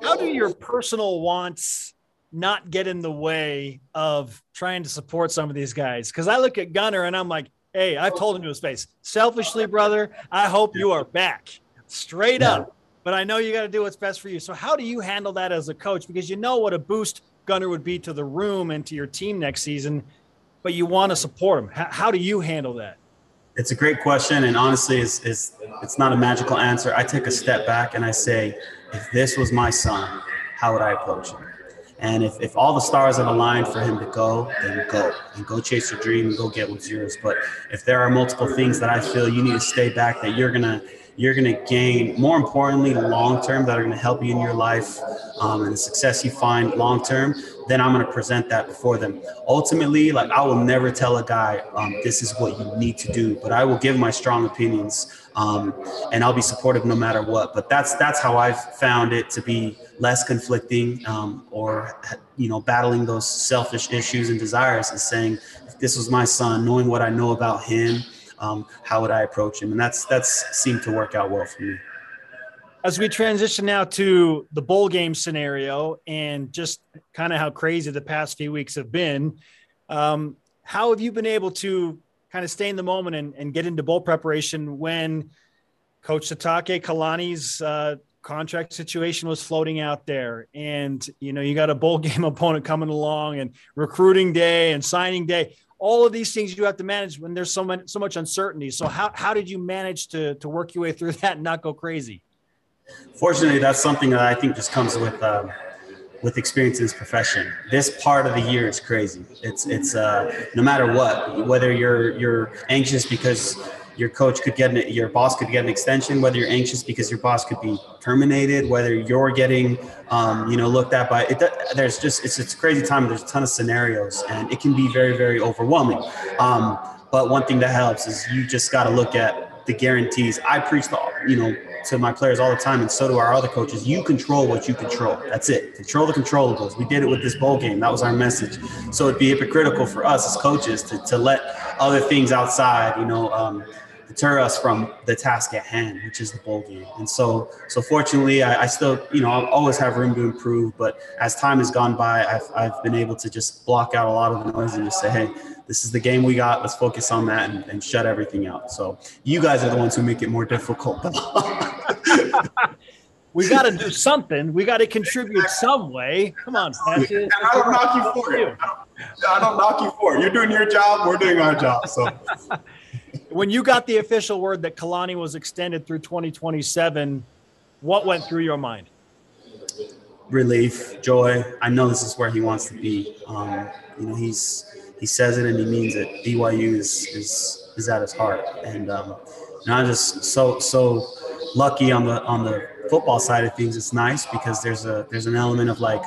How do your personal wants not get in the way of trying to support some of these guys? Because I look at Gunnar and I'm like, hey, I've told him to his face, selfishly, brother, I hope you are back straight yeah. up. But I know you got to do what's best for you. So, how do you handle that as a coach? Because you know what a boost Gunnar would be to the room and to your team next season, but you want to support him. How, how do you handle that?
It's a great question, and honestly, it's, it's it's not a magical answer. I take a step back and I say, if this was my son, how would I approach him? And if, if all the stars have aligned for him to go, then go and go chase your dream and go get what's yours. But if there are multiple things that I feel you need to stay back, that you're gonna you're gonna gain more importantly long term that are gonna help you in your life um, and the success you find long term, then I'm gonna present that before them. Ultimately, like I will never tell a guy um, this is what you need to do, but I will give my strong opinions um, and I'll be supportive no matter what. But that's that's how I've found it to be less conflicting um, or you know battling those selfish issues and desires and saying this was my son knowing what i know about him um, how would i approach him? And that's that's seemed to work out well for me.
As we transition now to the bowl game scenario and just kind of how crazy the past few weeks have been um, how have you been able to kind of stay in the moment and, and get into bowl preparation when coach Sitake Kalani's uh, contract situation was floating out there? And you know you got a bowl game opponent coming along and recruiting day and signing day all of these things you have to manage when there's so much so much uncertainty. So how, how did you manage to to work your way through that and not go crazy?
Fortunately that's something that i think just comes with um, with experience in this profession. This part of the year is crazy. It's it's uh, no matter what whether you're you're anxious because your coach could get an, your boss could get an extension whether you're anxious because your boss could be terminated whether you're getting um, you know looked at by it there's just it's, it's crazy time there's a ton of scenarios and it can be very very overwhelming. Um, but one thing that helps is you just got to look at the guarantees. I preach the you know to my players all the time and so do our other coaches. You control what you control. That's it. Control the controllables. We did it with this bowl game. That was our message. So it'd be hypocritical for us as coaches to, to let other things outside you know um, deter us from the task at hand, which is the bowl game. And so, so fortunately, I, I still, you know, I'll always have room to improve. But as time has gone by, I've, I've been able to just block out a lot of the noise and just say, hey, this is the game we got. Let's focus on that and, and shut everything out. So you guys are the ones who make it more difficult.
we got to do something. We got to contribute some way. Come on,
I don't knock you for it. I don't, I don't knock you for it. You're doing your job. We're doing our job. So
when you got the official word that Kalani was extended through 2027, what went through your mind?
Relief, joy. I know this is where he wants to be. Um, you know, he's he says it and he means it. BYU is is is at his heart, and um, and I'm just so so lucky on the on the football side of things. It's nice because there's a there's an element of like,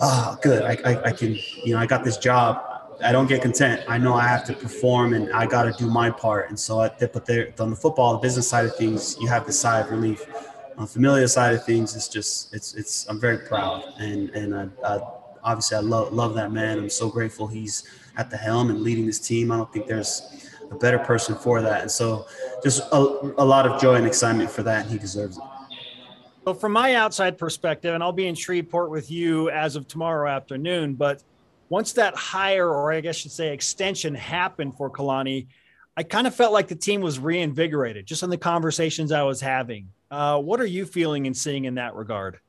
oh, good. I, I, I can you know I got this job I don't get content. I know I have to perform and I got to do my part. And so, I, but there, on the football, the business side of things, you have the sigh of relief. On the familiar side of things, it's just, it's, it's. I'm very proud, and and I, I, obviously I love love that man. I'm so grateful he's at the helm and leading this team. I don't think there's a better person for that. And so, just a, a lot of joy and excitement for that, and he deserves it.
So, from my outside perspective, and I'll be in Shreveport with you as of tomorrow afternoon, but once that hire, or I guess I should say extension happened for Kalani, I kind of felt like the team was reinvigorated just on the conversations I was having. Uh, what are you feeling and seeing in that regard?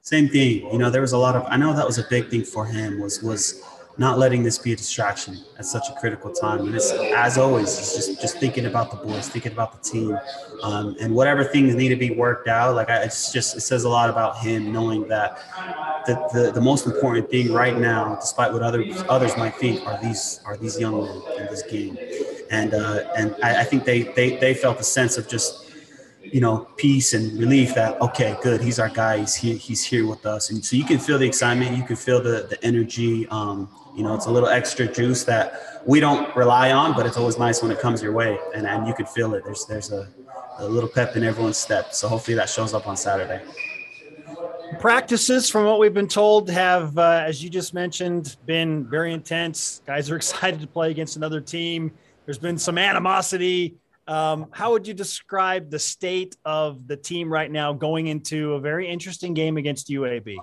Same thing. You know, there was a lot of, I know that was a big thing for him was, was, not letting this be a distraction at such a critical time. And it's, as always, it's just just thinking about the boys, thinking about the team, um, and whatever things need to be worked out. Like I, it's just it says a lot about him knowing that the, the, the most important thing right now, despite what others others might think, are these are these young men in this game. And uh, and I, I think they, they they felt a sense of just you know, peace and relief that okay, good, he's our guy, he's here, he's here with us, and so you can feel the excitement, you can feel the the energy. Um, you know, it's a little extra juice that we don't rely on, but it's always nice when it comes your way, and and you can feel it. There's there's a, a little pep in everyone's step, so hopefully that shows up on Saturday.
Practices, from what we've been told, have, uh, as you just mentioned, been very intense. Guys are excited to play against another team. There's been some animosity um, how would you describe the state of the team right now going into a very interesting game against UAB?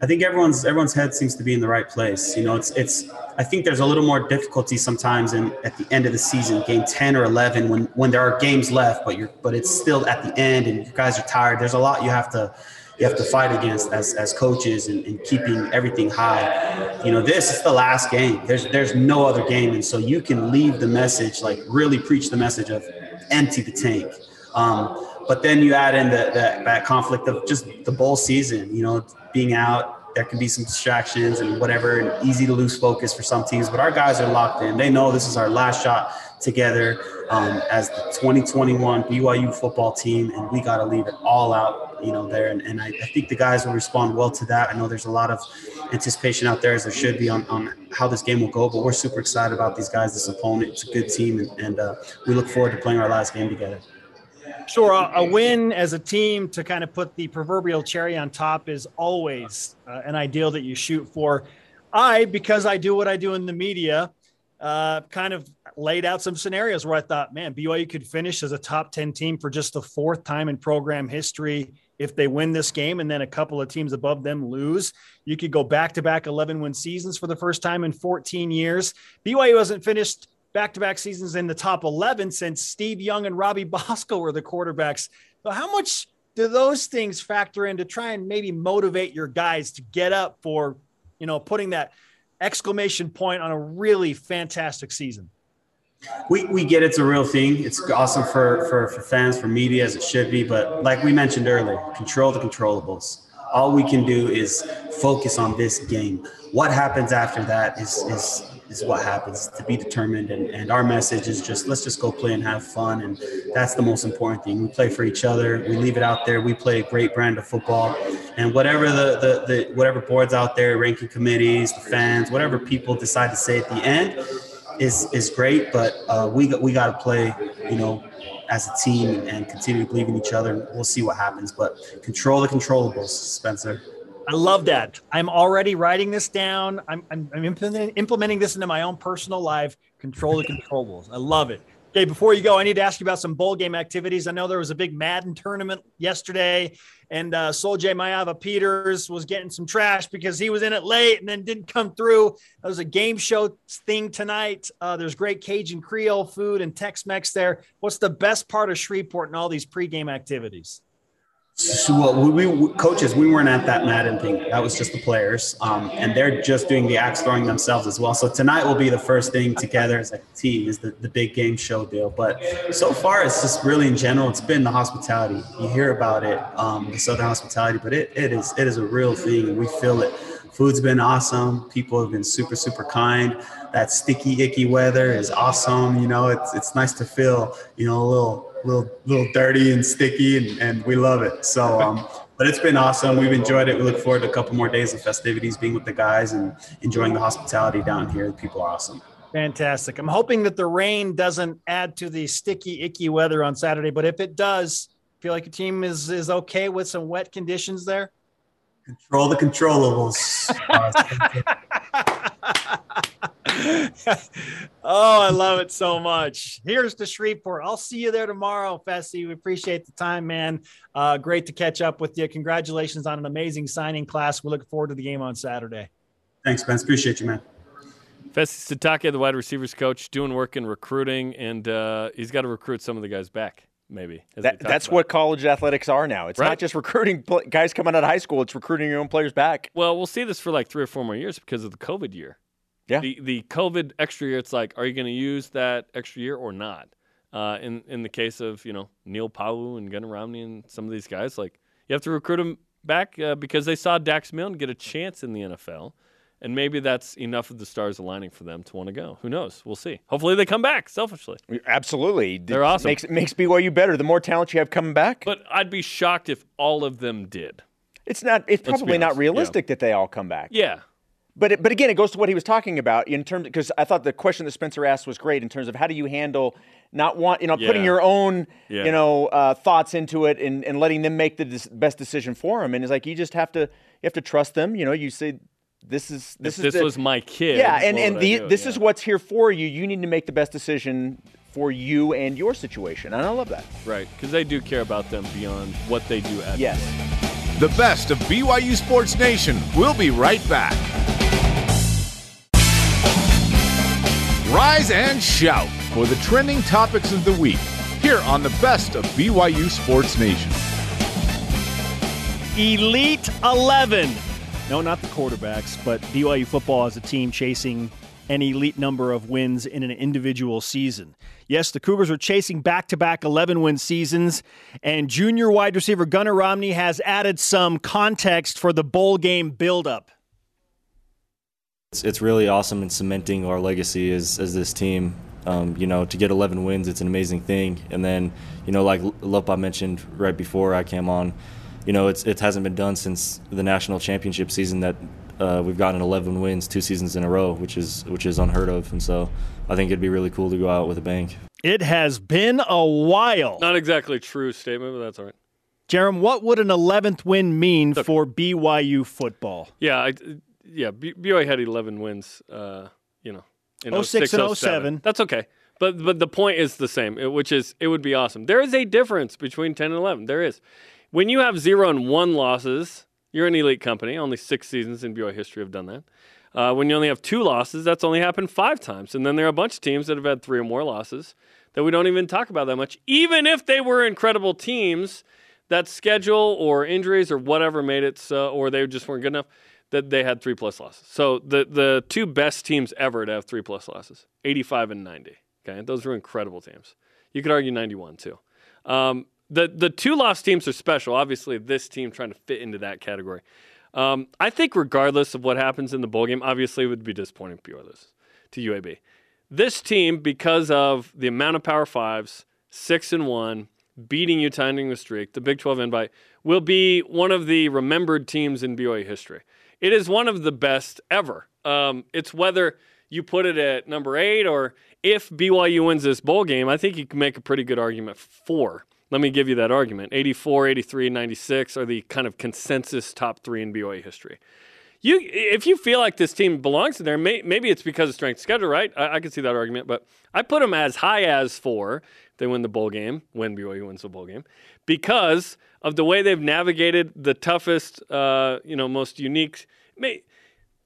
I think everyone's everyone's head seems to be in the right place. You know, it's it's. I think there's a little more difficulty sometimes in at the end of the season, game ten or eleven, when when there are games left, but you're but it's still at the end and you guys are tired. There's a lot you have to you have to fight against as, as coaches and, and keeping everything high. You know, this is the last game. There's there's no other game, and so you can leave the message like really preach the message of empty the tank. Um, but then you add in the, the, that conflict of just the bowl season. You know, being out, there can be some distractions and whatever, and easy to lose focus for some teams. But our guys are locked in. They know this is our last shot together um, as the 2021 BYU football team, and we got to leave it all out, you know, there. And, and I, I, think the guys will respond well to that. I know there's a lot of anticipation out there, as there should be, on, on how this game will go. But we're super excited about these guys, this opponent. It's a good team, and, and uh, we look forward to playing our last game together.
Sure, a, a, win as a team to kind of put the proverbial cherry on top is always uh, an ideal that you shoot for. I, because I do what I do in the media, uh, kind of laid out some scenarios where I thought, man, BYU could finish as a top 10 team for just the fourth time in program history if they win this game and then a couple of teams above them lose. You could go back to back 11 win seasons for the first time in 14 years. BYU hasn't finished back to back seasons in the top 11 since Steve Young and Robbie Bosco were the quarterbacks. So, how much do those things factor in to try and maybe motivate your guys to get up for, you know, putting that exclamation point on a really fantastic season?
We, we get it's a real thing. It's awesome for, for, for fans, for media, as it should be. But like we mentioned earlier, control the controllables. All we can do is focus on this game. What happens after that is, is is what happens to be determined. And, and our message is just let's just go play and have fun. And that's the most important thing. We play for each other. We leave it out there. We play a great brand of football. And whatever the, the, the whatever boards out there, ranking committees, the fans, whatever people decide to say at the end is is great. But uh, we got, we got to play, you know, as a team and continue to believe in each other. We'll see what happens. But control the controllables, Spencer.
I love that. I'm already writing this down. I'm, I'm, I'm implementing, implementing this into my own personal life. Control the controllables. I love it. Okay, before you go, I need to ask you about some bowl game activities. I know there was a big Madden tournament yesterday, and uh, Sol-Jay Maiava-Peters was getting some trash because he was in it late and then didn't come through. There was a game show thing tonight. Uh, there's great Cajun Creole food and Tex-Mex there. What's the best part of Shreveport and all these pregame activities?
So we, we, coaches, we weren't at that Madden thing. That was just the players, um, and they're just doing the axe throwing themselves as well. So tonight will be the first thing together as a team is the, the big game show deal. But so far, it's just really in general, it's been the hospitality. You hear about it, um, the Southern hospitality, but it, it is it is a real thing, and we feel it. Food's been awesome. People have been super super kind. That sticky icky weather is awesome. You know, it's it's nice to feel you know a little little little dirty and sticky, and, and we love it. So, um, but it's been awesome. We've enjoyed it. We look forward to a couple more days of festivities, being with the guys, and enjoying the hospitality down here. The people are awesome.
Fantastic. I'm hoping that the rain doesn't add to the sticky, icky weather on Saturday, but if it does, feel like your team is is okay with some wet conditions there.
Control the controllables.
oh, I love it so much. Here's to Shreveport. I'll see you there tomorrow, Fesi. We appreciate the time, man. Uh, great to catch up with you. Congratulations on an amazing signing class. We look forward to the game on Saturday.
Thanks, Spence. Appreciate you, man.
Fesi Sitake, the wide receivers coach, doing work in recruiting, and uh, he's got to recruit some of the guys back maybe.
That, that's about. what college athletics are now. It's right? not just recruiting guys coming out of high school; it's recruiting your own players back.
Well, we'll see this for like three or four more years because of the COVID year.
Yeah.
The the COVID extra year, it's like, are you going to use that extra year or not? Uh, in in the case of you know Neil Pau'u and Gunnar Romney and some of these guys, like you have to recruit them back uh, because they saw Dax Milne get a chance in the NFL, and maybe that's enough of the stars aligning for them to want to go. Who knows? We'll see. Hopefully they come back. Selfishly,
absolutely,
they're awesome.
Makes makes BYU better. The more talent you have coming back,
but I'd be shocked if all of them did.
It's not. It's probably not realistic yeah. that they all come back.
Yeah,
but it, but again, it goes to what he was talking about in terms because I thought the question that Spencer asked was great in terms of how do you handle not want you know yeah. putting your own yeah. you know uh, thoughts into it and, and letting them make the des- best decision for him and it's like you just have to you have to trust them you know you say this is this
if
is
this the, was my kid
yeah and and the, this yeah. is what's here for you you need to make the best decision for you and your situation and I love that
right because they do care about them beyond what they do at
yes.
The best of BYU Sports Nation. We'll be right back. Rise and shout for the trending topics of the week here on the best of BYU Sports Nation.
Elite 11. No, not the quarterbacks, but BYU football as a team chasing an elite number of wins in an individual season. Yes, the Cougars are chasing back to back 11 win seasons, and junior wide receiver Gunnar Romney has added some context for the bowl game buildup.
It's, it's really awesome in cementing our legacy as, as this team. Um, you know, to get 11 wins, it's an amazing thing. And then, you know, like Lopa mentioned right before I came on, you know, it's, it hasn't been done since the national championship season that uh, we've gotten 11 wins two seasons in a row, which is which is unheard of. And so I think it'd be really cool to go out with a bang.
It has been a while.
Not exactly true statement, but that's all right.
Jerem, what would an 11th win mean okay. for BYU football?
Yeah, I, yeah, BYU had 11 wins. Uh, you know,
in 06, 06 and 07.
That's okay. But but the point is the same, which is it would be awesome. There is a difference between 10 and 11. There is. When you have zero and one losses, you're an elite company. Only six seasons in BYU history have done that. Uh, when you only have two losses, that's only happened five times. And then there are a bunch of teams that have had three or more losses that we don't even talk about that much, even if they were incredible teams that schedule or injuries or whatever made it so, or they just weren't good enough that they had three plus losses. So the the two best teams ever to have three plus losses, 85 and 90. Okay, those were incredible teams. You could argue 91 too. Um, the the two lost teams are special. Obviously, this team trying to fit into that category. Um, I think regardless of what happens in the bowl game, obviously it would be disappointing if lose to UAB. This team, because of the amount of Power Fives, six and one, beating Utah ending the streak, the Big 12 invite, will be one of the remembered teams in BYU history. It is one of the best ever. Um, it's whether you put it at number eight or if BYU wins this bowl game, I think you can make a pretty good argument for let me give you that argument. 84, 83, 96 are the kind of consensus top three in BYU history. You, if you feel like this team belongs in there, may, maybe it's because of strength schedule, right? I, I can see that argument, but I put them as high as four. They win the bowl game when BYU wins the bowl game because of the way they've navigated the toughest, uh, you know, most unique. May,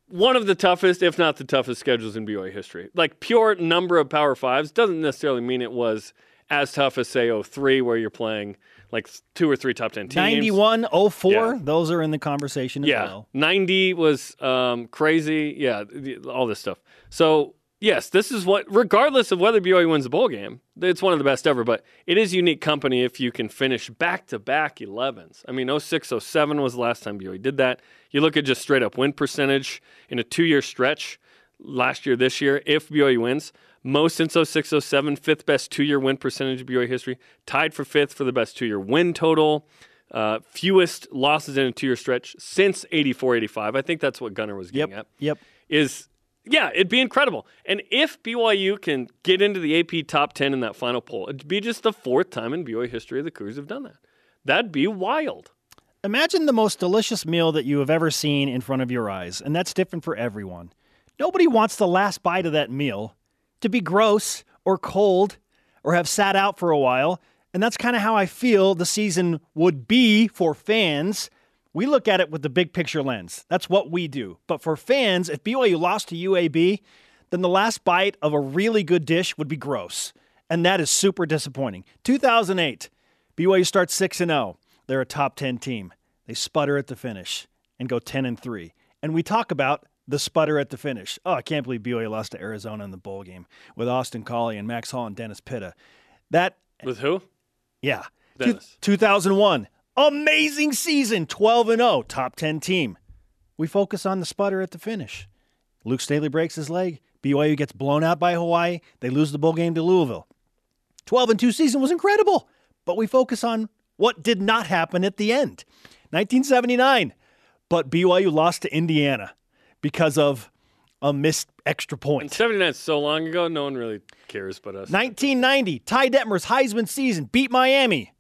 one of the toughest, if not the toughest, schedules in BYU history. Like pure number of Power Fives doesn't necessarily mean it was as tough as say 03 where you're playing like two or three top 10 teams.
91, 04, yeah. those are in the conversation as
yeah.
well.
90 was um, crazy. Yeah, all this stuff. So, yes, this is what, regardless of whether BYU wins the bowl game, it's one of the best ever, but it is unique company if you can finish back to back 11s. I mean, 06, 07 was the last time BYU did that. You look at just straight up win percentage in a two year stretch last year, this year, if BYU wins. Most since 06 07, fifth best two year win percentage of BYU history, tied for fifth for the best two year win total. Uh, fewest losses in a two year stretch since 84 85. I think that's what Gunnar was getting
yep,
at.
Yep.
Is yeah, it'd be incredible. And if BYU can get into the AP top 10 in that final poll, it'd be just the fourth time in BYU history the Cougars have done that. That'd be wild.
Imagine the most delicious meal that you have ever seen in front of your eyes, and that's different for everyone. Nobody wants the last bite of that meal to be gross or cold or have sat out for a while. And that's kind of how I feel the season would be for fans. We look at it with the big picture lens. That's what we do. But for fans, if BYU lost to UAB, then the last bite of a really good dish would be gross. And that is super disappointing. 2008, BYU starts 6 and 0. They're a top 10 team. They sputter at the finish and go 10 and 3. And we talk about the sputter at the finish. Oh, I can't believe BYU lost to Arizona in the bowl game with Austin Collie and Max Hall and Dennis Pitta. That
with who?
Yeah,
Dennis.
2001, amazing season, 12 and 0, top 10 team. We focus on the sputter at the finish. Luke Staley breaks his leg. BYU gets blown out by Hawaii. They lose the bowl game to Louisville. 12 and 2 season was incredible, but we focus on what did not happen at the end. 1979, but BYU lost to Indiana because of a missed extra point.
And 79 is so long ago, no one really cares but us.
1990, Ty Detmer's Heisman season beat Miami.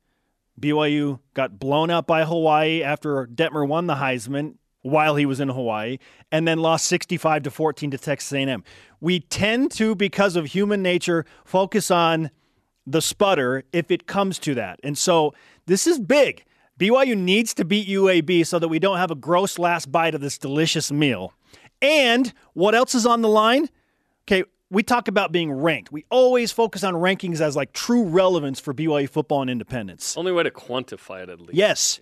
BYU got blown out by Hawaii after Detmer won the Heisman while he was in Hawaii and then lost 65 to 14 to Texas A&M. We tend to because of human nature focus on the sputter if it comes to that. And so this is big. BYU needs to beat UAB so that we don't have a gross last bite of this delicious meal. And what else is on the line? Okay, we talk about being ranked. We always focus on rankings as like true relevance for BYU football and independence.
Only way to quantify it, at least.
Yes.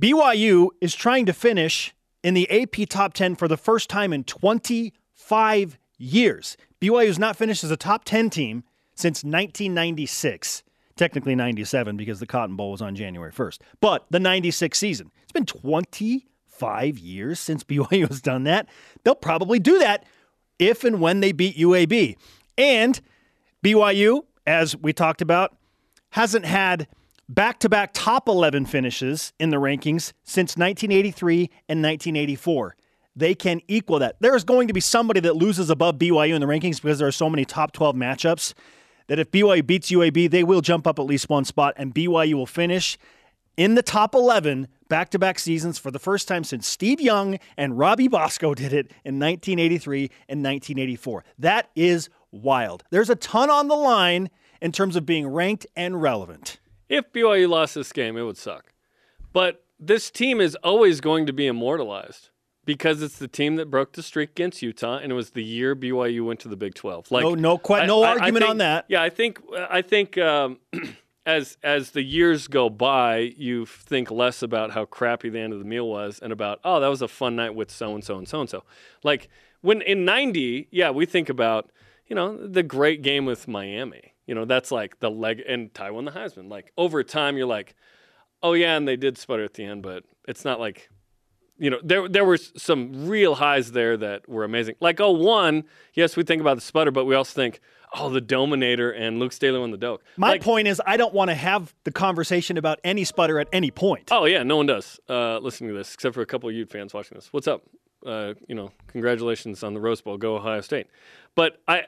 BYU is trying to finish in the AP top 10 for the first time in 25 years. BYU has not finished as a top 10 team since 1996. Technically 97 because the Cotton Bowl was on January 1st. But the 96 season. It's been 25 years since BYU has done that. They'll probably do that if and when they beat UAB. And BYU, as we talked about, hasn't had back to back top 11 finishes in the rankings since 1983 and 1984. They can equal that. There's going to be somebody that loses above BYU in the rankings because there are so many top 12 matchups that if BYU beats UAB, they will jump up at least one spot and BYU will finish in the top 11 back to back seasons for the first time since Steve Young and Robbie Bosco did it in 1983 and 1984. That is wild. There's a ton on the line in terms of being ranked and relevant.
If BYU lost this game, it would suck. But this team is always going to be immortalized because it's the team that broke the streak against Utah, and it was the year BYU went to the Big Twelve.
Like, no, no, quite, no I, argument
I think,
on that.
Yeah, I think, I think. Um, as as the years go by, you think less about how crappy the end of the meal was, and about oh, that was a fun night with so and so and so and so. Like when in '90, yeah, we think about you know the great game with Miami. You know that's like the leg and Ty the Heisman. Like over time, you're like, oh yeah, and they did sputter at the end, but it's not like you know, there there were some real highs there that were amazing. Like oh one, yes, we think about the sputter, but we also think, oh, the Dominator and Luke Staley on the Doak.
My
like,
point is, I don't want to have the conversation about any sputter at any point.
Oh yeah, no one does uh, listening to this, except for a couple of Ute fans watching this. What's up? Uh, you know, congratulations on the Rose Bowl. Go Ohio State. But I,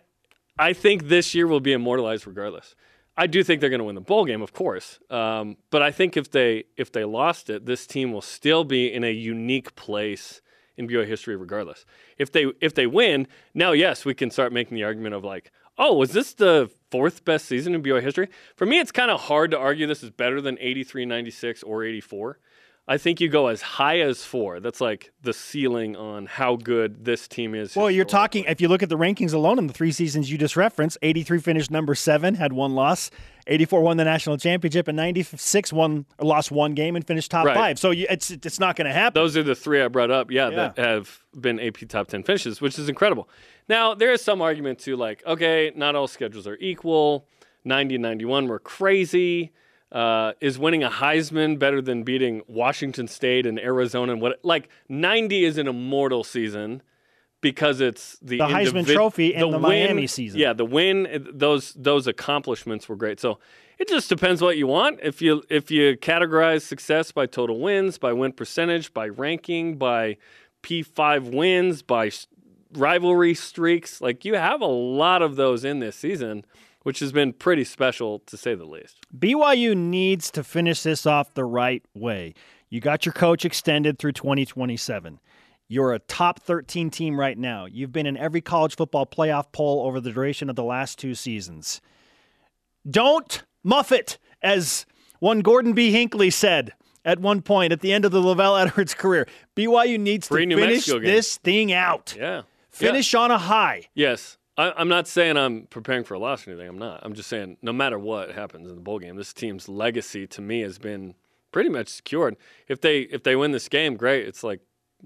I think this year will be immortalized regardless. I do think they're going to win the bowl game, of course. Um, but I think if they if they lost it, this team will still be in a unique place in BYU history, regardless. If they if they win, now yes, we can start making the argument of like, oh, was this the fourth best season in BYU history? For me, it's kind of hard to argue this is better than 83, 96, or 84. I think you go as high as four. That's like the ceiling on how good this team is.
Well, you're talking, if you look at the rankings alone in the three seasons you just referenced, 83 finished number seven, had one loss. 84 won the national championship, and 96 won lost one game and finished top
right.
five. So you, it's it's not going to happen.
Those are the three I brought up, yeah, yeah, that have been AP top 10 finishes, which is incredible. Now, there is some argument to like, okay, not all schedules are equal. 90 and 91 were crazy. Uh, is winning a Heisman better than beating Washington State and Arizona? And what like 90 is an immortal season because it's the,
the Heisman Trophy and the, the win, Miami season.
Yeah, the win, those those accomplishments were great. So it just depends what you want. If you if you categorize success by total wins, by win percentage, by ranking, by P5 wins, by rivalry streaks. Like you have a lot of those in this season, which has been pretty special to say the least.
BYU needs to finish this off the right way. You got your coach extended through 2027. You're a top 13 team right now. You've been in every college football playoff poll over the duration of the last two seasons. Don't muff it, as one Gordon B. Hinckley said at one point at the end of the LaVell Edwards career. BYU needs to finish this thing out.
Yeah.
Finish
yeah.
on a high.
Yes. I, am not saying I'm preparing for a loss or anything. I'm not. I'm just saying no matter what happens in the bowl game, this team's legacy to me has been pretty much secured. If they if they win this game, great. It's like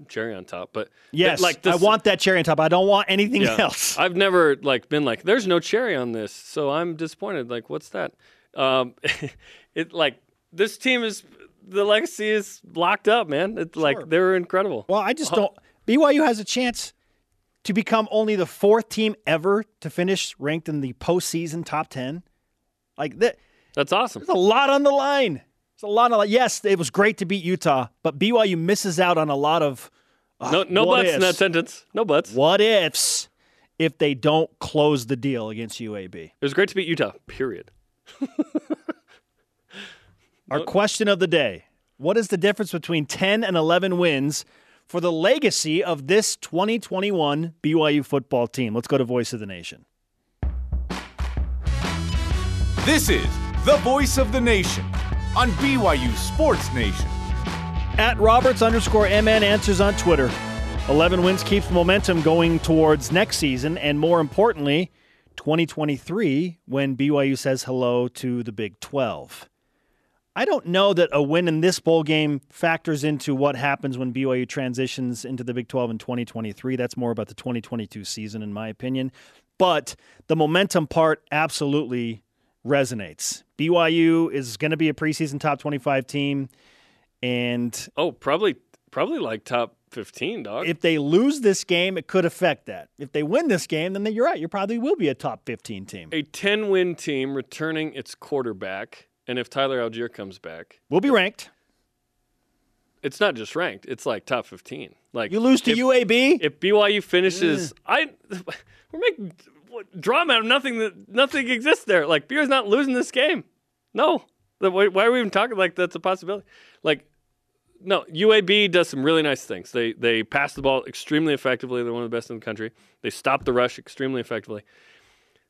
cherry on top. But
yes, like this, I want that cherry on top. I don't want anything yeah, else.
I've never like been like, there's no cherry on this, so I'm disappointed. Like, what's that? Um, it like this team is the legacy is locked up, man. It's sure. like they're incredible.
Well, I just don't. BYU has a chance to become only the fourth team ever to finish ranked in the postseason top 10. Like that.
That's awesome.
There's a lot on the line. There's a lot of yes, it was great to beat Utah, but BYU misses out on a lot of
uh, no no buts ifs. in that sentence. No buts.
What ifs if they don't close the deal against UAB? It
was great to beat Utah. Period.
Our question of the day: What is the difference between 10 and 11 wins for the legacy of this 2021 BYU football team. Let's go to Voice of the Nation.
This is the Voice of the Nation on BYU Sports Nation.
At Roberts underscore MN answers on Twitter. 11 wins keeps momentum going towards next season, and more importantly, 2023 when BYU says hello to the Big 12. I don't know that a win in this bowl game factors into what happens when BYU transitions into the Big 12 in 2023. That's more about the 2022 season, in my opinion. But the momentum part absolutely resonates. BYU is going to be a preseason top 25 team. And
oh, probably, probably like top 15, dog.
If they lose this game, it could affect that. If they win this game, then you're right. You probably will be a top 15 team.
A 10 win team returning its quarterback. And if Tyler Allgeier comes back,
we'll be ranked.
It's not just ranked; it's like top fifteen. Like
you lose to
if,
UAB.
If BYU finishes, mm. I we're making drama out of nothing that nothing exists there. Like BYU's not losing this game. No, why are we even talking like that's a possibility? Like no, UAB does some really nice things. They they pass the ball extremely effectively. They're one of the best in the country. They stop the rush extremely effectively.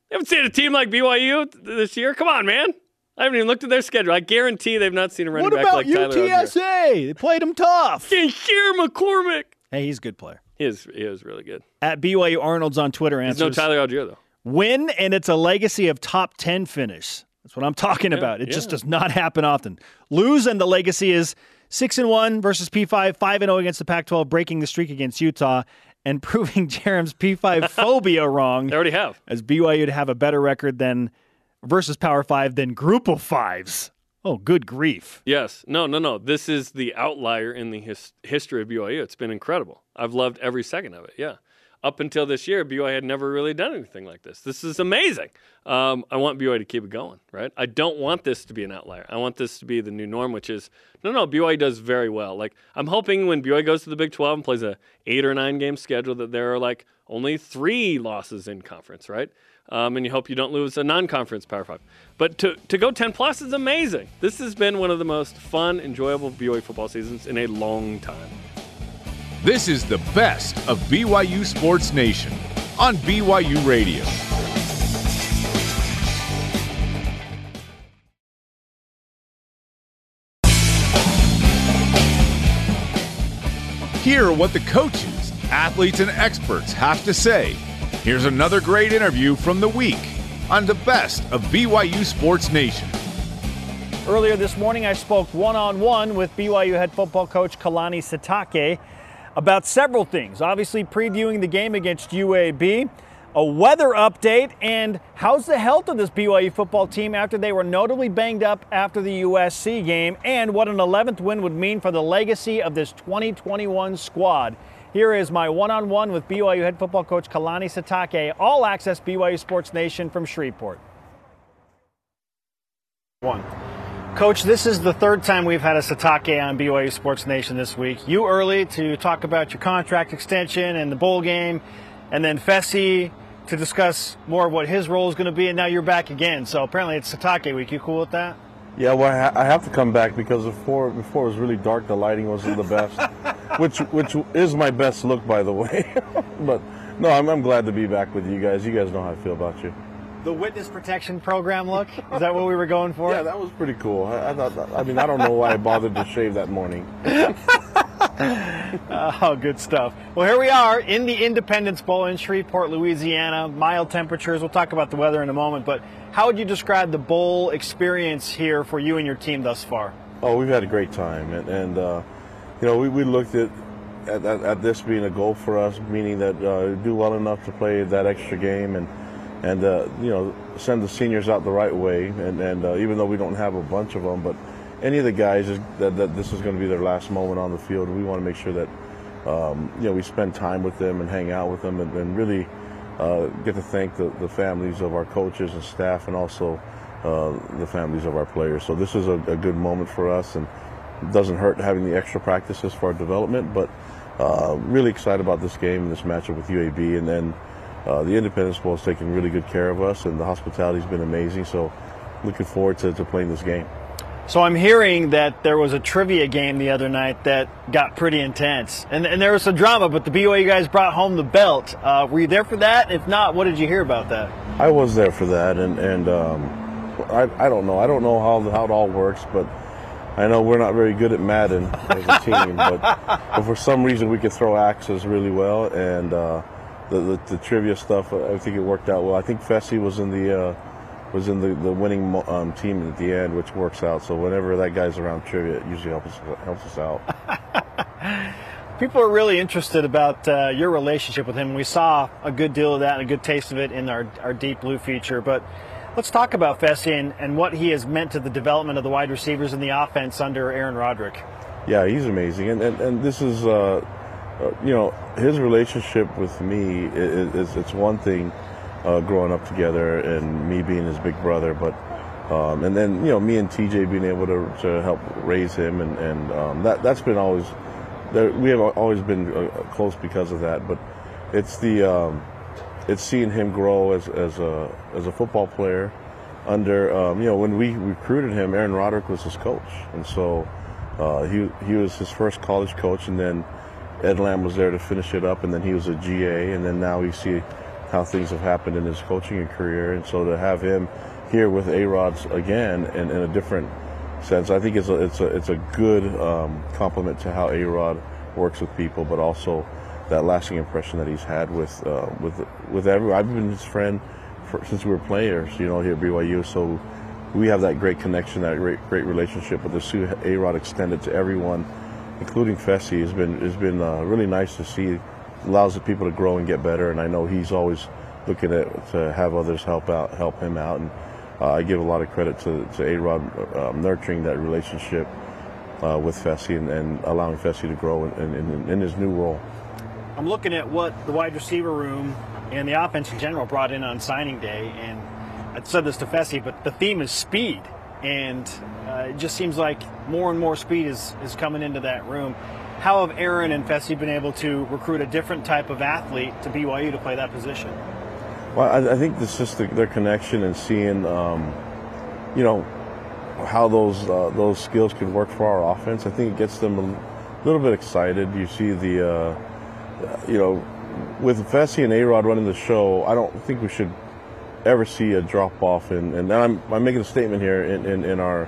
You haven't seen a team like BYU this year. Come on, man. I haven't even looked at their schedule. I guarantee they've not seen a running back like Tyler.
What about UTSA? They played them tough.
Sincere McCormick.
Hey, he's a good player.
He is. He is really good.
At BYU Arnold's on Twitter answers.
He's no Tyler Allgeier though.
Win and it's a legacy of top ten finish. That's what I'm talking yeah, about. It yeah. just does not happen often. Lose and the legacy is six and one versus P5, five and zero oh against the Pac-12, breaking the streak against Utah and proving Jarom's P5 phobia wrong.
They already have.
As BYU to have a better record than versus Power Five than Group of Fives. Oh, good grief.
Yes. No, no, no. This is the outlier in the his- history of BYU. It's been incredible. I've loved every second of it. Yeah. Up until this year, BYU had never really done anything like this. This is amazing. Um, I want BYU to keep it going, right? I don't want this to be an outlier. I want this to be the new norm, which is no, no. BYU does very well. Like I'm hoping when BYU goes to the Big 12 and plays a eight or nine game schedule, that there are like only three losses in conference, right? Um, and you hope you don't lose a non-conference Power Five. But to, to go 10 plus is amazing. This has been one of the most fun, enjoyable BYU football seasons in a long time.
This is the best of BYU Sports Nation on BYU Radio. Hear what the coaches, athletes, and experts have to say Here's another great interview from the week on the best of BYU Sports Nation.
Earlier this morning, I spoke one on one with BYU head football coach Kalani Sitake about several things. Obviously, previewing the game against UAB, a weather update, and how's the health of this BYU football team after they were notably banged up after the USC game, and what an 11th win would mean for the legacy of this 2021 squad. Here is my one on one with BYU head football coach Kalani Sitake, all access BYU Sports Nation from Shreveport. One. Coach, this is the third time we've had a Sitake on BYU Sports Nation this week. You early to talk about your contract extension and the bowl game, and then Fesi to discuss more of what his role is going to be, and now you're back again. So apparently it's Sitake week. You cool with that?
Yeah, well, I have to come back because before before it was really dark, the lighting wasn't the best, which which is my best look, by the way. but no, I'm, I'm glad to be back with you guys. You guys know how I feel about you.
The witness protection program look is that what we were going for?
Yeah, that was pretty cool. I, I thought. I mean, I don't know why I bothered to shave that morning.
oh, good stuff. Well, here we are in the Independence Bowl in Shreveport, Louisiana. Mild temperatures. We'll talk about the weather in a moment, but how would you describe the bowl experience here for you and your team thus far?
Oh, we've had a great time, and, and uh, you know, we, we looked at, at, at this being a goal for us, meaning that uh, do well enough to play that extra game and and uh, you know send the seniors out the right way. And, and uh, even though we don't have a bunch of them, but any of the guys is, that, that this is going to be their last moment on the field, we want to make sure that um, you know we spend time with them and hang out with them and, and really uh, get to thank the, the, families of our coaches and staff and also uh, the families of our players. So this is a, a, good moment for us and it doesn't hurt having the extra practices for our development, but uh, really excited about this game and this matchup with UAB. And then uh, the Independence Bowl has taken really good care of us and the hospitality has been amazing. So looking forward to, to playing this game.
So I'm hearing that there was a trivia game the other night that got pretty intense, and, and there was some drama. But the BYU guys brought home the belt. Uh, were you there for that? If not, what did you hear about that?
I was there for that, and and um, I, I don't know. I don't know how how it all works, but I know we're not very good at Madden as a team, but, but for some reason we could throw axes really well, and uh, the, the, the trivia stuff I think it worked out well. I think Fesi was in the uh, was in the, the winning um, team at the end, which works out. So whenever that guy's around trivia, it usually helps us, helps us out.
People are really interested about uh, your relationship with him. We saw a good deal of that and a good taste of it in our, our Deep Blue feature. But let's talk about Fesi and, and what he has meant to the development of the wide receivers in the offense under Aaron Roderick.
Yeah, he's amazing. And, and, and this is, uh, uh, you know, his relationship with me is, is it's one thing uh, growing up together and me being his big brother, but um, and then you know me and TJ being able to, to help raise him, and, and um, that that's been always there, we have always been uh, close because of that. But it's the um, it's seeing him grow as, as a as a football player. Under um, you know when we recruited him, Aaron Roderick was his coach, and so uh, he he was his first college coach, and then Ed Lamb was there to finish it up, and then he was a GA, and then now we see how things have happened in his coaching and career, and so to have him here with A Rod's again in, in a different sense, I think it's a it's a it's a good um, compliment to how A Rod works with people, but also that lasting impression that he's had with uh, with with everyone. I've been his friend for, since we were players, you know, here at BYU. So we have that great connection, that great great relationship. But to see A Rod extended to everyone, including Fesi, has been has been uh, really nice to see allows the people to grow and get better. And I know he's always looking at to have others help out, help him out. And uh, I give a lot of credit to to A Rod um, nurturing that relationship uh, with Fesi and, and, allowing Fesi to grow in, in, in, his new role.
I'm looking at what the wide receiver room and the offense in general brought in on signing day, and I said this to Fesi, but the theme is speed. And uh, it just seems like more and more speed is, is coming into that room. How have Aaron and Fesi been able to recruit a different type of athlete to BYU to play that position?
Well, I, I think it's just the, their connection and seeing, um, you know, how those uh, those skills can work for our offense. I think it gets them a little bit excited. You see the, uh, you know, with Fesi and A-Rod running the show, I don't think we should ever see a drop off. In, and I'm, I'm making a statement here in, in, in, our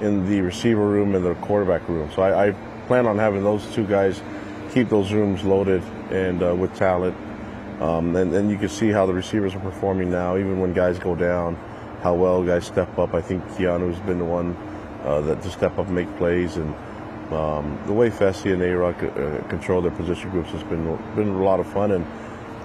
in the receiver room and the quarterback room. So I, I plan on having those two guys keep those rooms loaded and uh, with talent. Um, and, and you can see how the receivers are performing now, even when guys go down, how well guys step up. I think Keanu's been the one uh, that to step up and make plays. And um, the way Fesi and A-Rod uh, control their position groups has been, been a lot of fun. And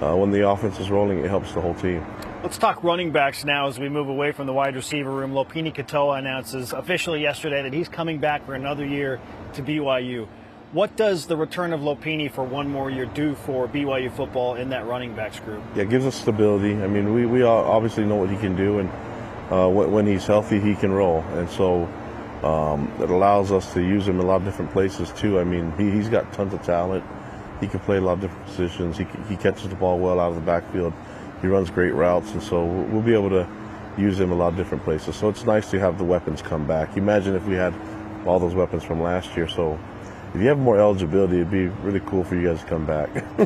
uh, when the offense is rolling, it helps the whole team.
Let's talk running backs now as we move away from the wide receiver room. Lopini Katoa announces officially yesterday that he's coming back for another year to BYU. What does the return of Lopini for one more year do for BYU football in that running backs group?
Yeah, it gives us stability. I mean, we, we obviously know what he can do, and uh, when he's healthy, he can roll. And so um, it allows us to use him in a lot of different places, too. I mean, he, he's got tons of talent. He can play a lot of different positions. He, he catches the ball well out of the backfield. He runs great routes, and so we'll be able to use him a lot of different places. So it's nice to have the weapons come back. Imagine if we had all those weapons from last year. So if you have more eligibility, it'd be really cool for you guys to come back.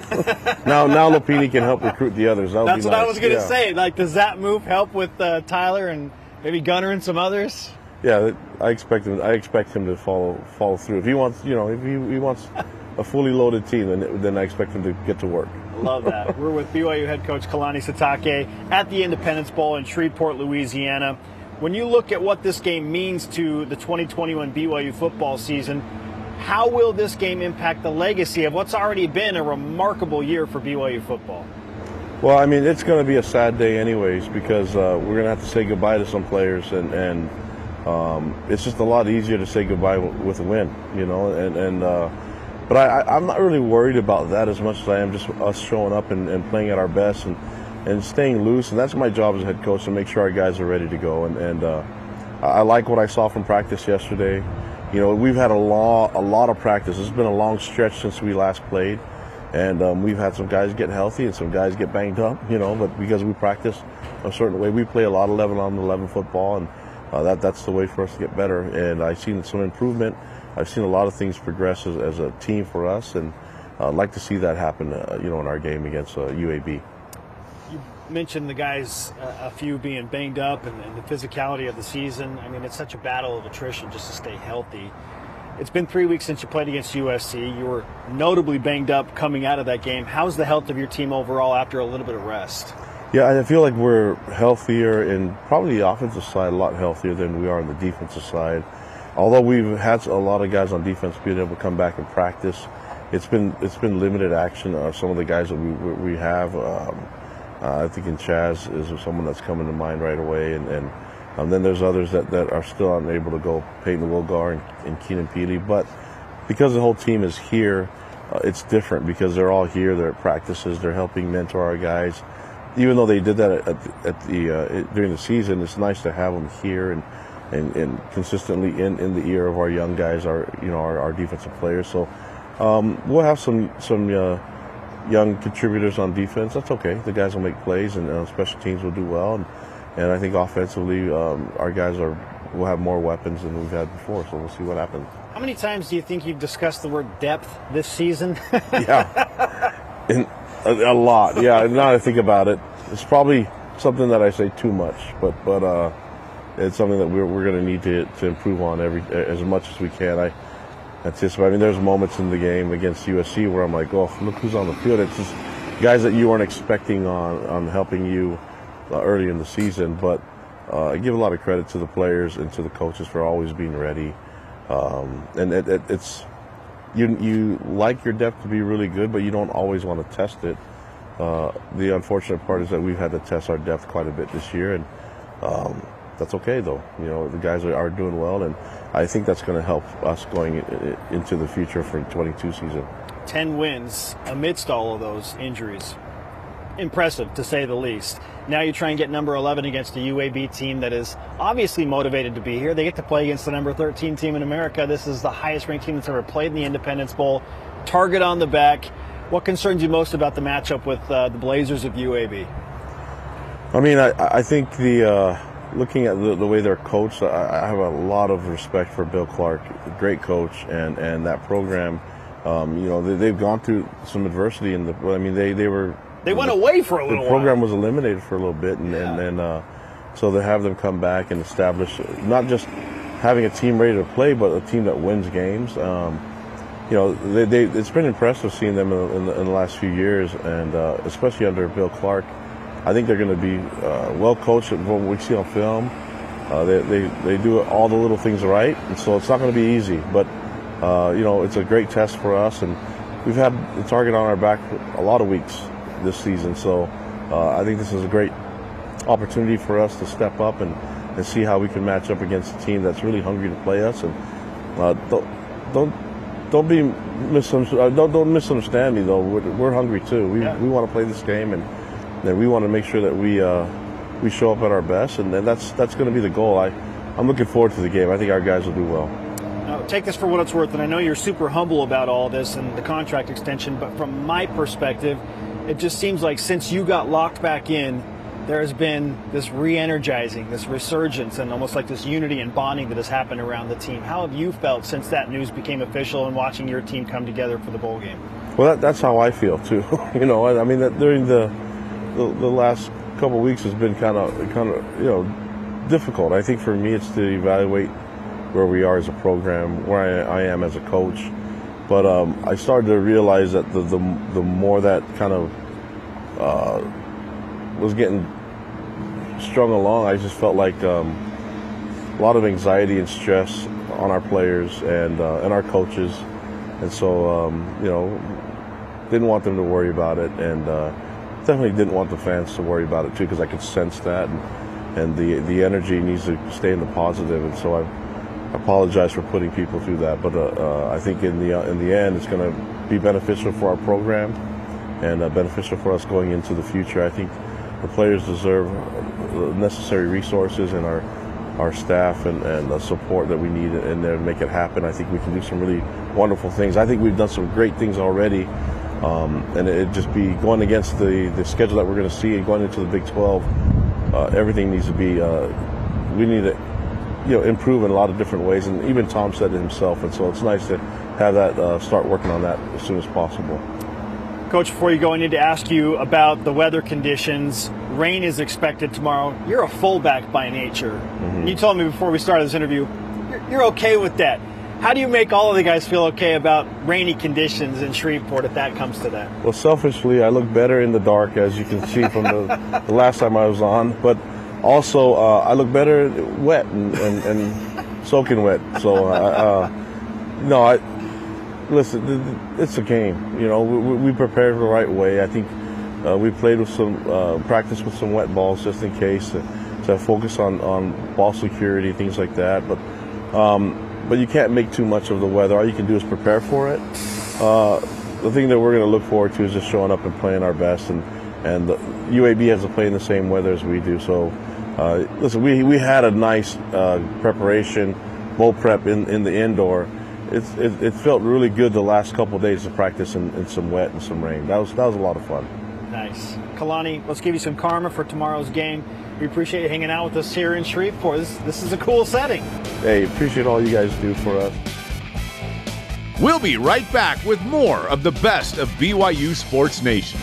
now, now Lopini can help recruit the others.
That
That's
what
nice.
I was going to
yeah.
say. Like, does that move help with uh, Tyler and maybe Gunnar and some others?
Yeah, I expect him. I expect him to follow follow through. If he wants, you know, if he, he wants a fully loaded team, then then I expect them to get to work.
Love that. We're with BYU head coach Kalani Sitake at the Independence Bowl in Shreveport, Louisiana. When you look at what this game means to the 2021 BYU football season, how will this game impact the legacy of what's already been a remarkable year for BYU football?
Well, I mean, it's going to be a sad day, anyways, because uh, we're going to have to say goodbye to some players, and and um, it's just a lot easier to say goodbye with a win, you know. And and uh, but I, I'm not really worried about that as much as I am just us showing up and, and playing at our best and and staying loose. And that's my job as a head coach to make sure our guys are ready to go. And and uh, I like what I saw from practice yesterday. You know, we've had a lot a lot of practice. It's been a long stretch since we last played. And um, we've had some guys get healthy and some guys get banged up, you know, but because we practice a certain way, we play a lot of 11 on 11 football, and uh, that that's the way for us to get better. And I've seen some improvement. I've seen a lot of things progress as, as a team for us, and I'd like to see that happen, uh, you know, in our game against uh, UAB.
You mentioned the guys, uh, a few being banged up and, and the physicality of the season. I mean, it's such a battle of attrition just to stay healthy. It's been three weeks since you played against USC. You were notably banged up coming out of that game. How's the health of your team overall after a little bit of rest?
Yeah, I feel like we're healthier and probably the offensive side a lot healthier than we are on the defensive side. Although we've had a lot of guys on defense being able to come back and practice, it's been it's been limited action. Uh, some of the guys that we we have, um, uh, I think in Chaz is someone that's coming to mind right away, and, and um, then there's others that, that are still unable to go. Payton Wilgar and, and Keenan Pili, but because the whole team is here, uh, it's different because they're all here. They're at practices. They're helping mentor our guys even though they did that at, at the uh, during the season, it's nice to have them here and and, and consistently in, in the ear of our young guys, our you know our, our defensive players. So um, we'll have some some uh, young contributors on defense. That's okay. The guys will make plays, and uh, special teams will do well. And, and I think offensively, um, our guys are will have more weapons than we've had before. So we'll see what happens.
How many times do you think you've discussed the word depth this season?
yeah, and a, a, lot. Yeah, now I think about it, it's probably something that I say too much, but but uh, it's something that we're, we're going to need to to improve on every as much as we can. I anticipate. I mean, there's moments in the game against USC where I'm like, oh, look who's on the field. It's just guys that you weren't expecting on on helping you uh, early in the season, but. Uh, I give a lot of credit to the players and to the coaches for always being ready. Um, and it, it, it's you you like your depth to be really good, but you don't always want to test it. Uh, the unfortunate part is that we've had to test our depth quite a bit this year, and um, that's okay though. You know, the guys are, are doing well, and I think that's going to help us going into the future for 22 season.
10 wins amidst all of those injuries. Impressive, to say the least. Now you try and get number 11 against a UAB team that is obviously motivated to be here. They get to play against the number 13 team in America. This is the highest ranked team that's ever played in the Independence Bowl. Target on the back. What concerns you most about the matchup with uh, the Blazers of UAB?
I mean, I, I think the uh, looking at the, the, way they're coached, I, I, have a lot of respect for Bill Clark, great coach, and, and that program. Um, you know, they, have gone through some adversity in the. I mean, they, they were
they went away for a
little.
The
program
while.
was eliminated for a little bit, and yeah. and, and uh, so to have them come back and establish not just having a team ready to play, but a team that wins games. Um, you know, they, they, it's been impressive seeing them in, in, the, in the, last few years, and uh, especially under Bill Clark. I think they're going to be uh, well coached at what we see on film. Uh, they, they, they do all the little things right, and so it's not going to be easy. But uh, you know, it's a great test for us, and we've had the target on our back a lot of weeks this season. So uh, I think this is a great opportunity for us to step up and, and see how we can match up against a team that's really hungry to play us. And uh, don't don't don't be misunderstood. Uh, don't don't misunderstand me though. We're, we're hungry too. We yeah. we want to play this game and, and we want to make sure that we uh, we show up at our best. And, that's that's going to be the goal. I I'm looking forward to the game. I think our guys will do well.
Now, take this for what it's worth, and I know you're super humble about all this and the contract extension, but from my perspective, it just seems like since you got locked back in, there has been this re-energizing, this resurgence, and almost like this unity and bonding that has happened around the team. How have you felt since that news became official and watching your team come together for the bowl game?
Well, that, that's how I feel too. you know, I, I mean, that during the, the, the last couple weeks has been kind of kind of you know difficult. I think for me, it's to evaluate where we are as a program, where I, I am as a coach, but um, I started to realize that the, the, the more that kind of uh, was getting strung along, I just felt like um, a lot of anxiety and stress on our players and uh, and our coaches, and so um, you know didn't want them to worry about it, and uh, definitely didn't want the fans to worry about it too because I could sense that, and, and the the energy needs to stay in the positive, and so I apologize for putting people through that, but uh, uh, I think in the uh, in the end, it's going to be beneficial for our program and uh, beneficial for us going into the future. I think the players deserve the necessary resources and our our staff and, and the support that we need in there to make it happen. I think we can do some really wonderful things. I think we've done some great things already. Um, and it just be going against the, the schedule that we're going to see and going into the Big 12. Uh, everything needs to be. Uh, we need to you know, improve in a lot of different ways. And even Tom said it himself. And so it's nice to have that uh, start working on that as soon as possible.
Coach, before you go, I need to ask you about the weather conditions. Rain is expected tomorrow. You're a fullback by nature. Mm-hmm. You told me before we started this interview, you're, you're okay with that. How do you make all of the guys feel okay about rainy conditions in Shreveport if that comes to that?
Well, selfishly, I look better in the dark, as you can see from the, the last time I was on. But also, uh, I look better wet and, and, and soaking wet. So, uh, uh, no, I listen. It's a game. You know, we, we prepared the right way. I think uh, we played with some uh, practice with some wet balls just in case to, to focus on, on ball security, things like that. But um, but you can't make too much of the weather. All you can do is prepare for it. Uh, the thing that we're going to look forward to is just showing up and playing our best. And and the, UAB has to play in the same weather as we do. So uh, listen, we we had a nice uh, preparation, bowl prep in, in the indoor. It's, it, it felt really good the last couple days of practice in, in some wet and some rain. That was that was a lot of fun.
Nice, Kalani. Let's give you some karma for tomorrow's game. We appreciate you hanging out with us here in Shreveport. This, this is a cool setting.
Hey, appreciate all you guys do for us.
We'll be right back with more of the best of BYU Sports Nation.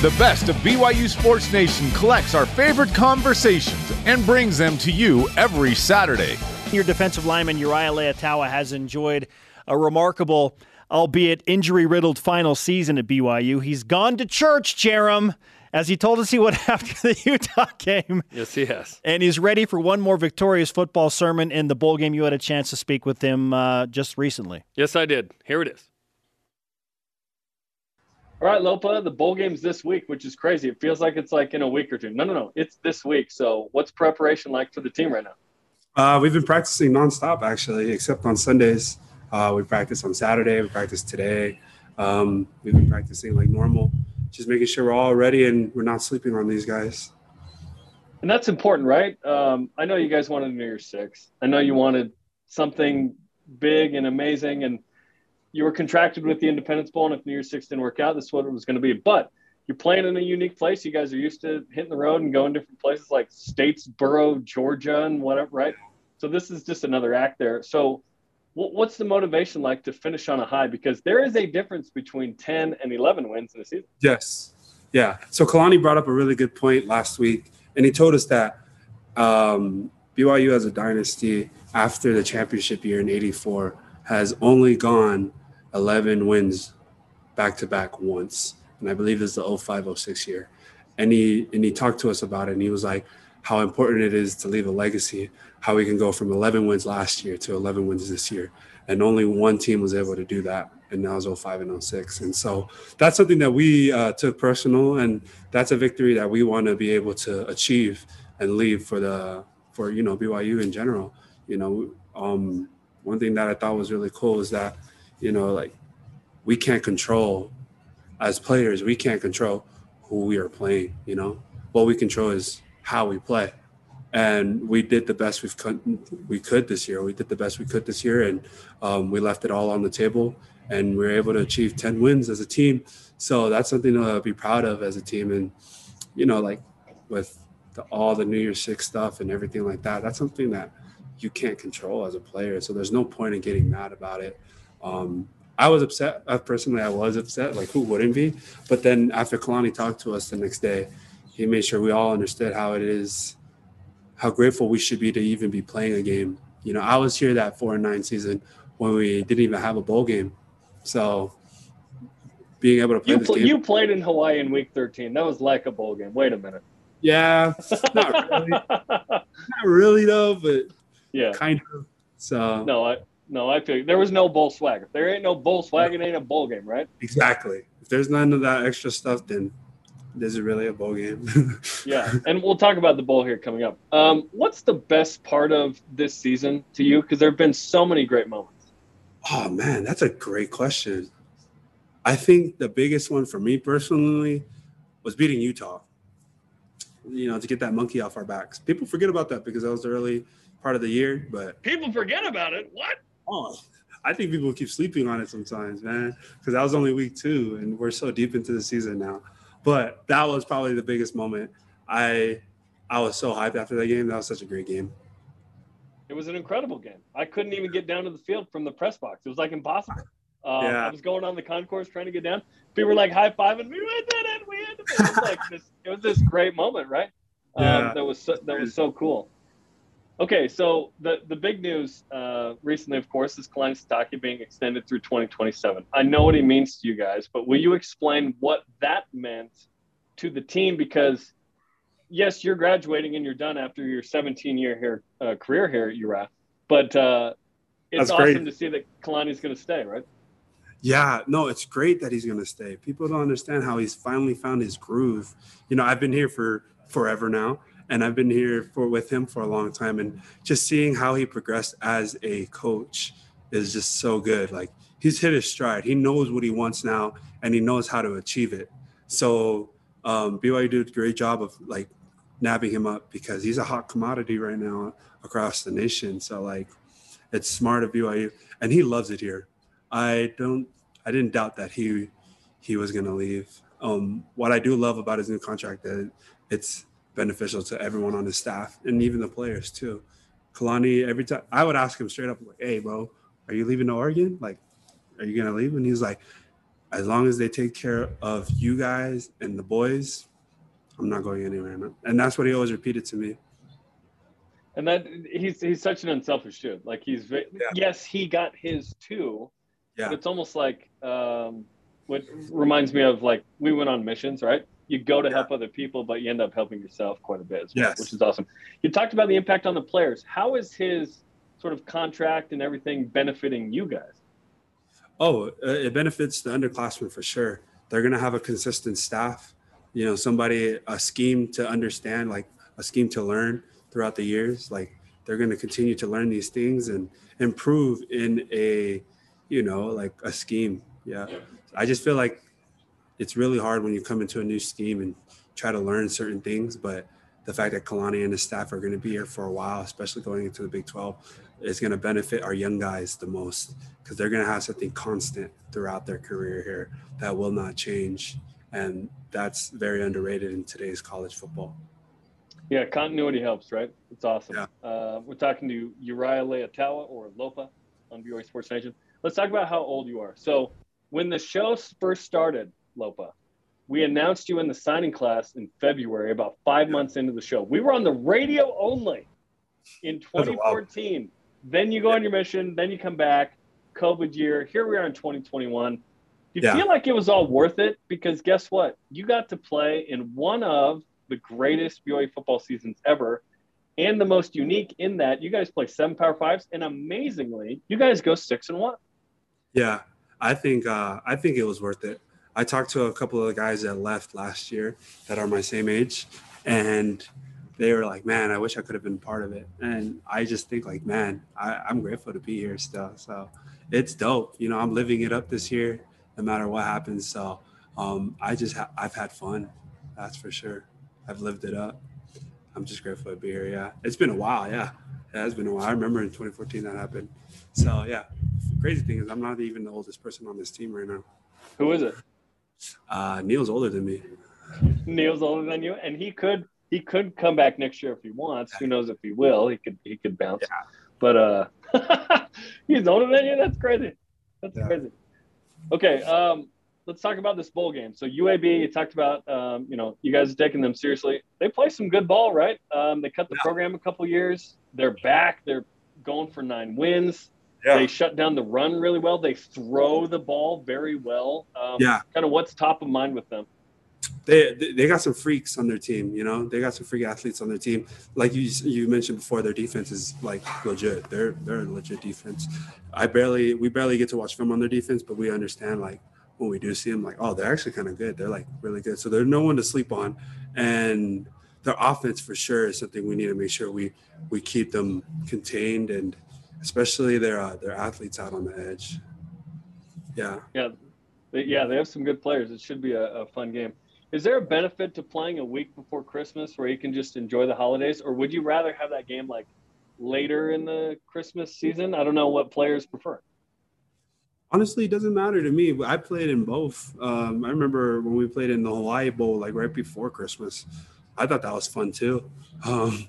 The best of BYU Sports Nation collects our favorite conversations and brings them to you every Saturday.
Your defensive lineman Uriah Leiataua has enjoyed a remarkable albeit injury riddled final season at BYU. He's gone to church, Jarom, as he told us he would after the Utah game.
Yes, he has.
And he's ready for one more victorious football sermon in the bowl game. You had a chance to speak with him uh, just recently.
Yes, I did. Here it is. All right, Lopa, the bowl game's this week, which is crazy. It feels like it's like in a week or two. No, no, no. It's this week. So, what's preparation like for the team right now?
Uh, we've been practicing nonstop, actually, except on Sundays. Uh, we practice on Saturday. We practice today. Um, we've been practicing like normal, just making sure we're all ready and we're not sleeping on these guys.
And that's important, right? Um, I know you guys wanted New Year's Six. I know you wanted something big and amazing, and you were contracted with the Independence Bowl. And if New Year's Six didn't work out, this is what it was going to be. But you're playing in a unique place. You guys are used to hitting the road and going different places like Statesboro, Georgia, and whatever, right? So this is just another act there. So what's the motivation like to finish on a high? Because there is a difference between 10 and 11 wins in a season.
Yes. Yeah. So Kalani brought up a really good point last week, and he told us that um, BYU as a dynasty after the championship year in 84 has only gone 11 wins back to back once. And I believe it's the 05 06 year. And he, and he talked to us about it, and he was like, how important it is to leave a legacy how we can go from 11 wins last year to 11 wins this year. And only one team was able to do that. And now it's 05 and 06. And so that's something that we uh, took personal. And that's a victory that we want to be able to achieve and leave for the, for, you know, BYU in general. You know, um, one thing that I thought was really cool is that, you know, like we can't control as players, we can't control who we are playing, you know, what we control is how we play and we did the best we could we could this year. We did the best we could this year, and um, we left it all on the table, and we were able to achieve ten wins as a team. So that's something to be proud of as a team, and you know, like with the, all the New Year's Six stuff and everything like that, that's something that you can't control as a player. So there's no point in getting mad about it. Um, I was upset. Uh, personally, I was upset. Like, who wouldn't be? But then after Kalani talked to us the next day, he made sure we all understood how it is how grateful we should be to even be playing a game. You know, I was here that four and nine season when we didn't even have a bowl game. So being able to play
you,
pl-
game, you played in Hawaii in week 13. That was like a bowl game. Wait a minute.
Yeah, not really. not really though, but
yeah,
kind of. So
no, I no, I feel there was no bowl swag. If there ain't no bowl swag, it ain't a bowl game, right?
Exactly. If there's none of that extra stuff, then this is really a bowl game.
yeah, and we'll talk about the bowl here coming up. Um, what's the best part of this season to you? Because there have been so many great moments.
Oh man, that's a great question. I think the biggest one for me personally was beating Utah. You know, to get that monkey off our backs. People forget about that because that was the early part of the year, but
people forget about it. What?
Oh, I think people keep sleeping on it sometimes, man. Because that was only week two, and we're so deep into the season now. But that was probably the biggest moment. I I was so hyped after that game. That was such a great game.
It was an incredible game. I couldn't even get down to the field from the press box. It was like impossible. Um,
Yeah.
I was going on the concourse trying to get down. People were like high fiving me. We did it. We did it. It was like this. It was this great moment, right?
Yeah.
Um, that was so, that was so cool. Okay, so the the big news uh, recently, of course, is Kalani Sitake being extended through 2027. I know what he means to you guys, but will you explain what that meant to the team? Because yes, you're graduating and you're done after your 17 year here uh, career here at URA, but uh, it's
That's great.
awesome to see that Kalani's going to stay, right?
Yeah, no, it's great that he's going to stay. People don't understand how he's finally found his groove. You know, I've been here for forever now, and I've been here for with him for a long time, and just seeing how he progressed as a coach is just so good. Like he's hit his stride. He knows what he wants now, and he knows how to achieve it. So um, BYU did a great job of like nabbing him up because he's a hot commodity right now across the nation. So like, it's smart of BYU, and he loves it here. I don't I didn't doubt that he he was gonna leave. Um, what I do love about his new contract that it's beneficial to everyone on his staff and even the players too. Kalani, every time I would ask him straight up, like, "Hey, bro, are you leaving to Oregon? Like, are you gonna leave?" And he's like, "As long as they take care of you guys and the boys, I'm not going anywhere." man." And that's what he always repeated to me.
And that he's he's such an unselfish dude. Like he's ve- yes, he got his too.
Yeah.
But it's almost like um, what reminds me of like we went on missions, right? You go to help other people, but you end up helping yourself quite a bit, well,
Yes.
which is awesome. You talked about the impact on the players. How is his sort of contract and everything benefiting you guys?
Oh, uh, it benefits the underclassmen for sure. They're going to have a consistent staff, you know, somebody, a scheme to understand, like a scheme to learn throughout the years. Like they're going to continue to learn these things and improve in a, you know, like a scheme. Yeah. I just feel like it's really hard when you come into a new scheme and try to learn certain things. But the fact that Kalani and his staff are going to be here for a while, especially going into the Big 12, is going to benefit our young guys the most because they're going to have something constant throughout their career here that will not change. And that's very underrated in today's college football.
Yeah, continuity helps, right? It's awesome.
Yeah.
Uh, we're talking to Uriah Leiataua or Lopa on BYU Sports Nation. Let's talk about how old you are. So, when the show first started, Lopa, we announced you in the signing class in February, about five months into the show. We were on the radio only in 2014. Then you go on your mission, then you come back, COVID year. Here we are in 2021. Do you
Yeah.
feel like it was all worth it? Because guess what? You got to play in one of the greatest BYU football seasons ever, and the most unique in that you guys play seven Power Fives, and amazingly, you guys go six and one.
Yeah, I think uh, I think it was worth it. I talked to a couple of the guys that left last year that are my same age, and they were like, "Man, I wish I could have been part of it." And I just think like, "Man, I, I'm grateful to be here still." So it's dope. You know, I'm living it up this year, no matter what happens. So um, I just ha- I've had fun, that's for sure. I've lived it up. I'm just grateful to be here. Yeah, it's been a while. Yeah, yeah, it's been a while. I remember in 2014 that happened. So yeah, crazy thing is I'm not even the oldest person on this team right now.
Who is it?
Uh, Neil's older than me.
Neil's older than you, and he could he could come back next year if he wants. Who knows if he will? He could he could bounce. But uh, he's older than you. That's crazy. That's
Yeah.
crazy. Okay, um, let's talk about this bowl game. So UAB, you talked about, um, you know, you guys are taking them seriously. They play some good ball, right? Um, they cut the program a couple years. They're back. They're going for nine wins. They shut down the run really well. They throw the ball very well. Um,
Yeah.
Kind of what's top of mind with them?
they they- they got some freaks on their team. You know, they got some freak athletes on their team. Like you you mentioned before, their defense is like legit. They're they're a legit defense. I barely we barely get to watch film on their defense, but we understand like when we do see them, like oh, they're actually kind of good. They're like really good. So they're no one to sleep on, and their offense for sure is something we need to make sure we we keep them contained and especially their uh, their athletes out on the edge. Yeah.
Yeah, they, yeah, they have some good players. It should be a, a fun game. Is there a benefit to playing a week before Christmas where you can just enjoy the holidays, or would you rather have that game like later in the Christmas season? I don't know what players prefer.
Honestly, it doesn't matter to me. I played in both. Um, I remember when we played in the Hawaii Bowl, like right before Christmas. I thought that was fun too. Um,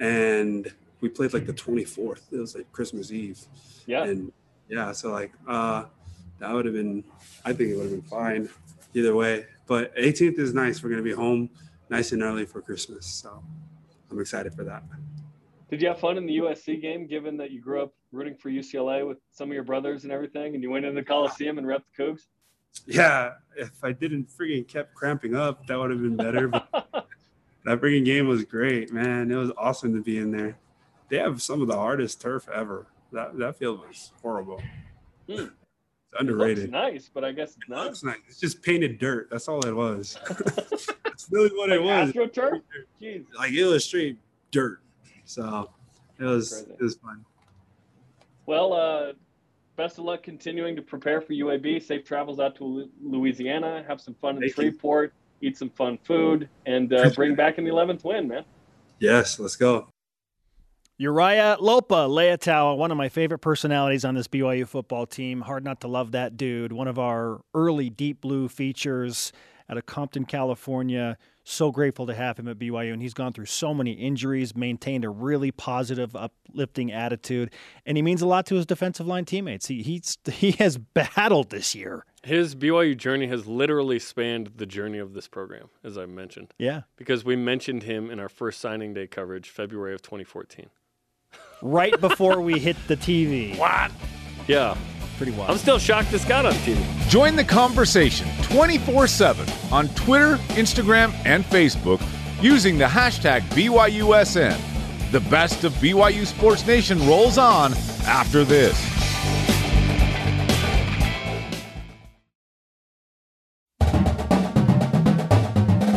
and we played like the 24th. It was like Christmas Eve.
Yeah.
And yeah, so like uh that would have been I think it would have been fine either way. But 18th is nice. We're gonna be home nice and early for Christmas. So I'm excited for that.
Did you have fun in the USC game, given that you grew up rooting for UCLA with some of your brothers and everything, and you went into the Coliseum and repped the Cougs?
Yeah, if I didn't freaking kept cramping up, that would have been better. But that freaking game was great, man. It was awesome to be in there. They have some of the hardest turf ever. That that field was horrible.
Hmm.
It's
It
underrated.
looks nice, but I guess it's
It
not.
looks nice. It's just painted dirt. That's all it was. That's really what it was.
AstroTurf? Jeez.
Like it was straight dirt. So it was
Crazy.
it was fun.
Well, uh, best of luck continuing to prepare for UAB. Safe travels out to Louisiana. Have some fun in
Thank you.
Shreveport. Eat some fun food and uh, bring back an 11th win, man.
Yes, let's go.
Uriah Lopa Leiataua, one of my favorite personalities on this BYU football team. Hard not to love that dude. One of our early Deep Blue features out of Compton, California. So grateful to have him at BYU. And he's gone through so many injuries, maintained a really positive, uplifting attitude. And he means a lot to his defensive line teammates. He, he's, he has battled this year.
His BYU journey has literally spanned the journey of this program, as I mentioned,
Yeah.
because we mentioned him in our first signing day coverage, February of 2014.
Right before we hit the TV.
What? Yeah.
Pretty wild.
I'm still shocked this got on TV.
Join the conversation 24 7 on Twitter, Instagram, and Facebook using the hashtag BYUSN. The best of BYU Sports Nation rolls on after this.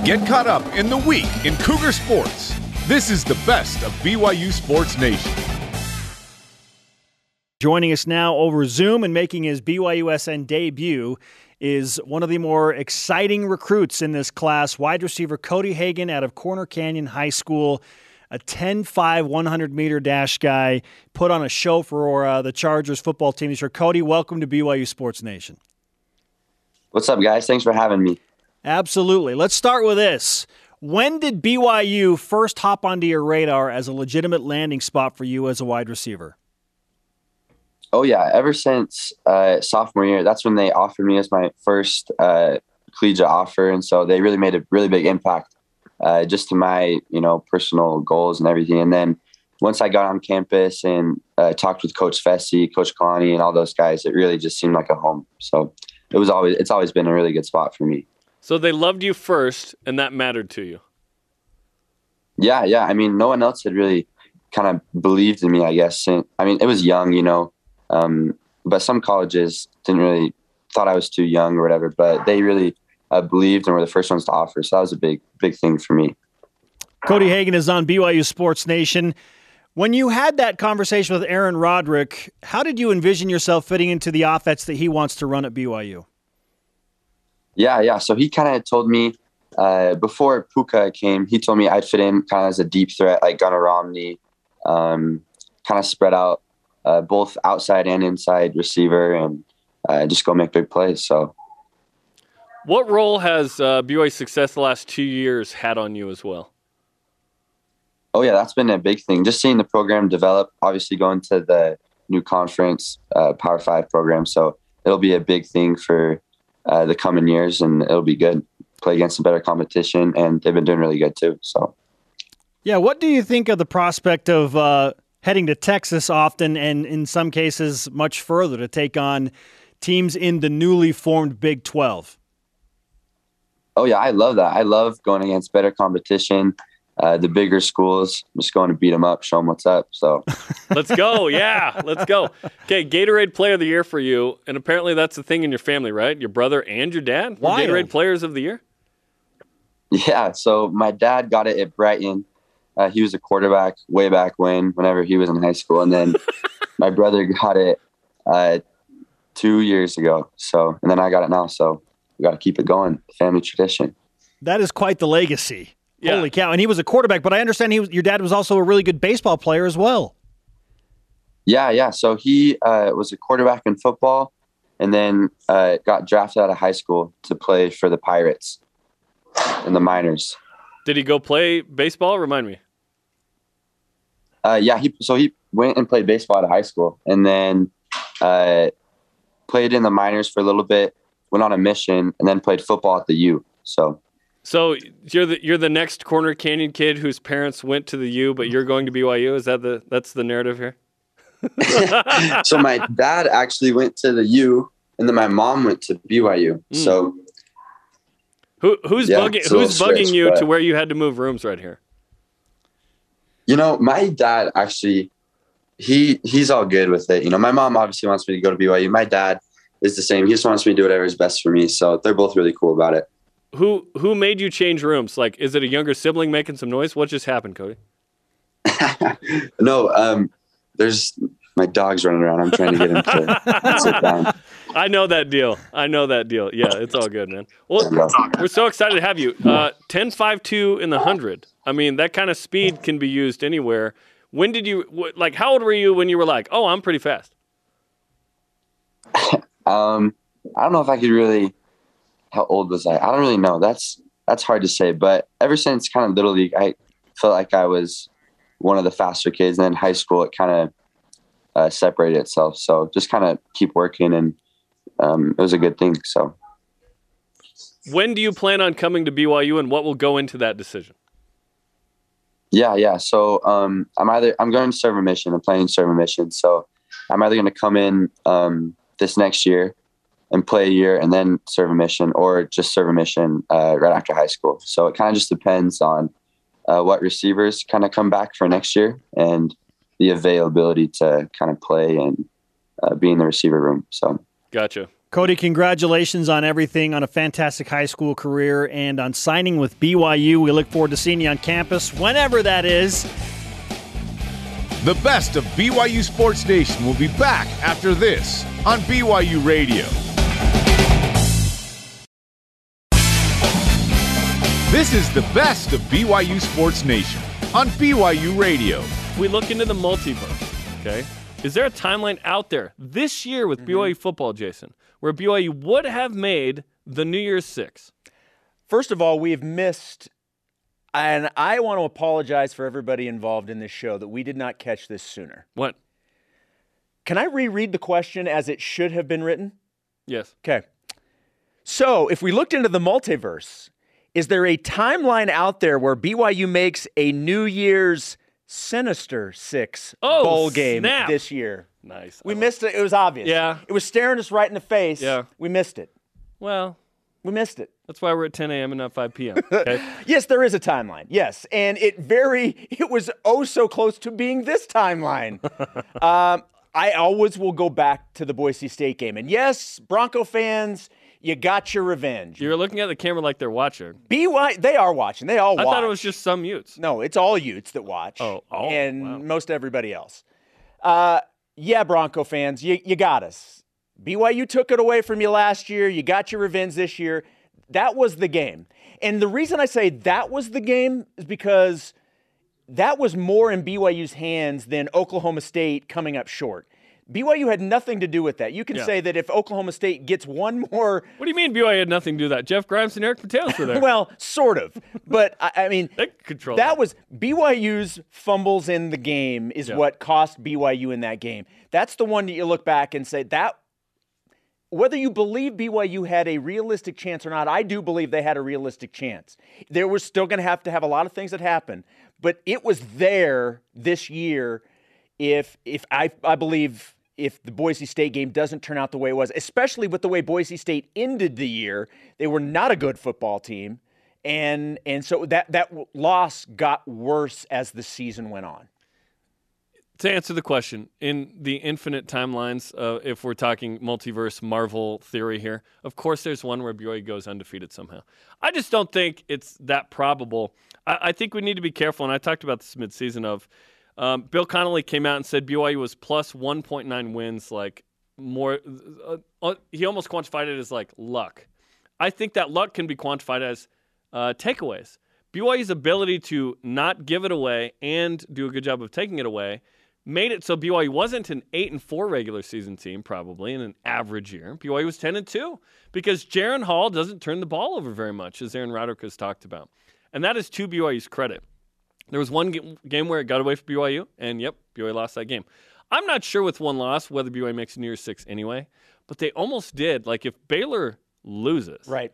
Get caught up in the week in Cougar Sports. This is the best of BYU Sports Nation.
Joining us now over Zoom and making his BYUSN debut is one of the more exciting recruits in this class, wide receiver Cody Hagen out of Corner Canyon High School, a 10-5 100 meter dash guy, put on a show for uh, the Chargers football team this year. Cody, welcome to BYU Sports Nation.
What's up, guys? Thanks for having me.
Absolutely. Let's start with this. When did BYU first hop onto your radar as a legitimate landing spot for you as a wide receiver?
Oh yeah, ever since uh, sophomore year, that's when they offered me as my first uh, collegiate offer, and so they really made a really big impact uh, just to my you know personal goals and everything. And then once I got on campus and uh, talked with Coach Fesi, Coach Kalani, and all those guys, it really just seemed like a home. So it was always it's always been a really good spot for me.
So they loved you first, and that mattered to you.
Yeah, yeah. I mean, no one else had really kind of believed in me. I guess. And, I mean, it was young, you know, um, but some colleges didn't really thought I was too young or whatever. But they really uh, believed and were the first ones to offer. So that was a big, big thing for me.
Cody Hagen is on BYU Sports Nation. When you had that conversation with Aaron Roderick, how did you envision yourself fitting into the offense that he wants to run at BYU?
Yeah, yeah. So he kind of told me uh, before Puka came, he told me I'd fit in kind of as a deep threat, like Gunnar Romney, um, kind of spread out, uh, both outside and inside receiver, and uh, just go make big plays. So
What role has uh, BYU success the last two years had on you as well?
Oh yeah, that's been a big thing. Just seeing the program develop. Obviously, going to the new conference, uh, Power Five program. So it'll be a big thing for uh, the coming years, and it'll be good. Play against some better competition, and they've been doing really good too. So
Yeah, what do you think of the prospect of uh, heading to Texas often and in some cases much further to take on teams in the newly formed Big 12?
Oh yeah, I love that. I love going against better competition, uh, the bigger schools. Just going to beat them up, show them what's up. So
Let's go. Yeah, let's go. Okay, Gatorade Player of the Year for you. And apparently that's the thing in your family, right? Your brother and your dad were
Wild.
Gatorade Players of the Year?
yeah, so my dad got it at Brighton. Uh, he was a quarterback way back when, whenever he was in high school, and then my brother got it uh, two years ago. So, and then I got it now. So we got to keep it going. Family tradition.
That is quite the legacy.
Yeah.
Holy cow. And he was a quarterback, but I understand he was, your dad was also a really good baseball player as well.
Yeah, yeah. So he uh, was a quarterback in football, and then uh, got drafted out of high school to play for the Pirates in the minors.
Did he go play baseball? Remind me.
Uh, yeah, he so he went and played baseball at high school, and then uh, played in the minors for a little bit. Went on a mission, and then played football at the U. So
So you're the you're the next Corner Canyon kid whose parents went to the U, but you're going to BYU. Is that the that's the narrative here?
so my dad actually went to the U, and then my mom went to BYU.
Mm.
So
Who who's
Yeah,
bugging who's bugging
switch,
you to where you had to move rooms right here?
you know, my dad actually he he's all good with it. You know, my mom obviously wants me to go to BYU. My dad is the same. He just wants me to do whatever is best for me. So they're both really cool about it.
Who who made you change rooms? Like, is it a younger sibling making some noise? What just happened, Cody?
No, um, there's my dog's running around. I'm trying to get him to sit down.
I know that deal. I know that deal. Yeah, it's all good, man. Well, we're so excited to have you. Uh, 10 5 2 in the 100. I mean, that kind of speed can be used anywhere. When did you, like, how old were you when you were like, oh, I'm pretty fast?
Um, I don't know if I could really. How old was I? I don't really know. That's that's hard to say. But ever since kind of little league, I felt like I was one of the faster kids. And then high school, it kind of uh, separated itself. So just kind of keep working, and um, it was a good thing. So
When do you plan on coming to BYU and what will go into that decision?
yeah, yeah. So um, I'm either I'm going to serve a mission. I'm planning to serve a mission. So I'm either going to come in um, this next year and play a year and then serve a mission, or just serve a mission uh, right after high school. So it kind of just depends on uh, what receivers kind of come back for next year and the availability to kind of play and uh, be in the receiver room. So
Gotcha.
Cody, congratulations on everything, on a fantastic high school career, and on signing with BYU. We look forward to seeing you on campus whenever that is.
The best of BYU Sports Nation will be back after this on BYU Radio. This is the best of BYU Sports Nation on BYU Radio.
We look into the multiverse, okay, is there a timeline out there this year with mm-hmm. BYU football, Jason, where BYU would have made the New Year's Six?
First of all, we have missed, and I want to apologize for everybody involved in this show that we did not catch this sooner.
What?
Can I reread the question as it should have been written?
Yes.
Okay. So, if we looked into the multiverse, is there a timeline out there where BYU makes a New Year's Sinister Six
Oh,
bowl game
snap.
this year?
Nice.
We missed it. It was obvious.
Yeah.
It was staring us right in the face.
Yeah.
We missed it.
Well,
We missed it.
that's why we're at 10 a.m. and not 5 p.m. Okay.
Yes, there is a timeline. Yes, and it very it was oh so close to being this timeline. um, I always will go back to the Boise State game, and yes, Bronco fans, you got your revenge.
You're looking at the camera like they're watching.
BY, they are watching. They all
I
watch.
thought it was just some Utes.
no, it's all Utes that watch.
Oh, oh,
and
wow.
most everybody else. Uh, yeah, Bronco fans, you you got us. BYU took it away from you last year. You got your revenge this year. That was the game. And the reason I say that was the game is because that was more in BYU's hands than Oklahoma State coming up short. BYU had nothing to do with that. You can
Yeah.
say that if Oklahoma State gets one more,
What do you mean BYU had nothing to do with that? Jeff Grimes and Eric Mateos were there.
well, sort of, but I, I mean,
control
that was BYU's fumbles in the game is
Yeah.
what cost BYU in that game. That's the one that you look back and say that whether you believe BYU had a realistic chance or not, I do believe they had a realistic chance. There was still going to have to have a lot of things that happen, but it was there this year. If if I I believe if the Boise State game doesn't turn out the way it was, especially with the way Boise State ended the year, they were not a good football team, and and so that that loss got worse as the season went on.
to answer the question, in the infinite timelines, uh, if we're talking multiverse Marvel theory here, of course there's one where BYU goes undefeated somehow. I just don't think it's that probable. I, I think we need to be careful, and I talked about this midseason of um, Bill Connolly came out and said BYU was plus 1.9 wins, like more. Uh, uh, he almost quantified it as like luck. I think that luck can be quantified as uh, takeaways. BYU's ability to not give it away and do a good job of taking it away made it so BYU wasn't an eight and four regular season team, probably in an average year. BYU was ten and two because Jaren Hall doesn't turn the ball over very much, as Aaron Roderick has talked about, and that is to BYU's credit. There was one ga- game where it got away from BYU, and yep, BYU lost that game. I'm not sure with one loss whether BYU makes a New Year's Six anyway, but they almost did. Like if Baylor loses,
Right.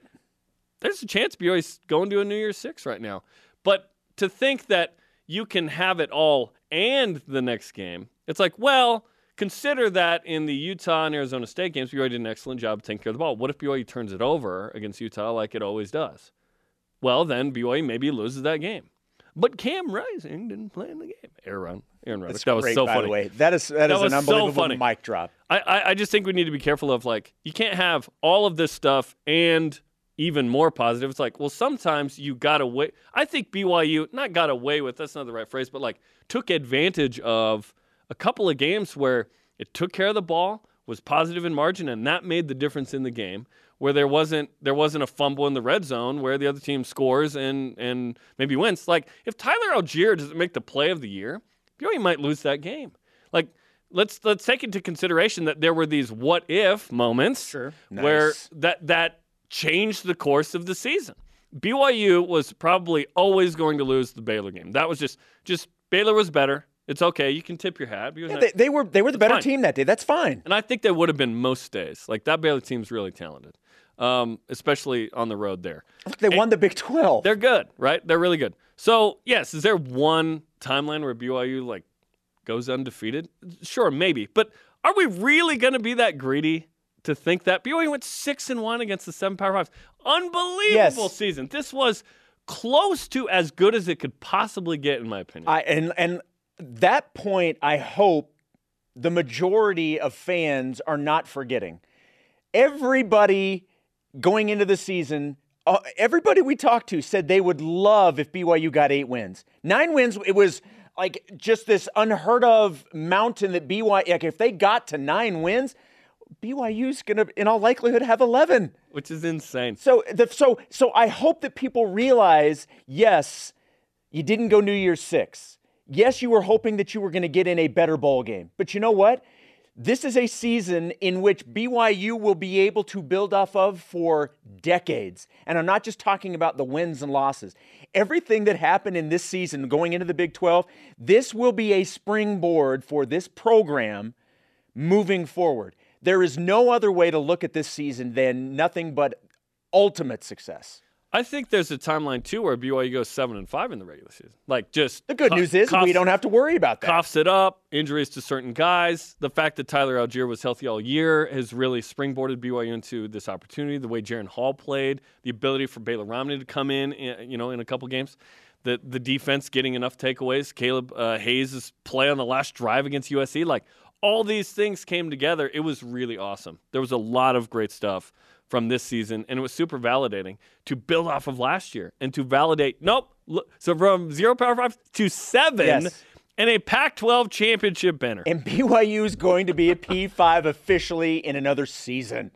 there's a chance BYU's going to a New Year's Six right now. But to think that you can have it all and the next game, it's like, well, consider that in the Utah and Arizona State games, BYU did an excellent job of taking care of the ball. What if BYU turns it over against Utah like it always does? Well, then BYU maybe loses that game. But Cam Rising didn't play in the game. Aaron, Aaron.
That's
That was
great,
so
by
funny.
the way. That is that is
was
an
so
unbelievable
funny.
mic drop.
I, I, I just think we need to be careful of like you can't have all of this stuff and even more positive. It's like, well, sometimes you got away. I think BYU not got away with that's not the right phrase, but like took advantage of a couple of games where it took care of the ball, was positive in margin, and that made the difference in the game. Where there wasn't there wasn't a fumble in the red zone where the other team scores and and maybe wins. Like if Tyler Allgeier doesn't make the play of the year, BYU might lose that game. Like let's let's take into consideration that there were these what if moments
Sure.
where
Nice.
that that changed the course of the season. BYU was probably always going to lose the Baylor game. That was just just Baylor was better. It's okay. You can tip your hat.
Yeah, they, they were they were the better
fine.
team that day. That's fine.
and I think they would have been most days. Like that Baylor team's really talented, um, especially on the road there.
Look, they won the Big Twelve.
They're good, right? They're really good. So yes, is there one timeline where BYU like goes undefeated? Sure, maybe. But are we really going to be that greedy to think that BYU went six and one against the seven Power Fives? Unbelievable
Yes.
season. This was close to as good as it could possibly get, in my opinion.
I and and that point, I hope the majority of fans are not forgetting. Everybody going into the season, uh, everybody we talked to said they would love if BYU got eight wins. Nine wins, it was like just this unheard of mountain that BYU. Like if they got to nine wins, BYU's gonna, in all likelihood, have eleven.
which is insane.
So, the, so, so I hope that people realize, yes, you didn't go New Year's Six. Yes, you were hoping that you were going to get in a better bowl game. But you know what? This is a season in which BYU will be able to build off of for decades. And I'm not just talking about the wins and losses. Everything that happened in this season going into the Big 12, this will be a springboard for this program moving forward. There is no other way to look at this season than nothing but ultimate success.
I think there's a timeline too where BYU goes seven and five in the regular season. Like just
The good news is we don't have to worry about that.
coughs it up, injuries to certain guys. The fact that Tyler Allgeier was healthy all year has really springboarded BYU into this opportunity. The way Jaren Hall played, the ability for Baylor Romney to come in, eh, you know, in a couple games. The the defense getting enough takeaways. Caleb uh, Hayes' play on the last drive against USC, like all these things came together. It was really awesome. There was a lot of great stuff from this season, and it was super validating to build off of last year and to validate. Nope. So from zero power five to seven
Yes.
and a Pac 12 championship banner.
And BYU is going to be at P5 officially in another season.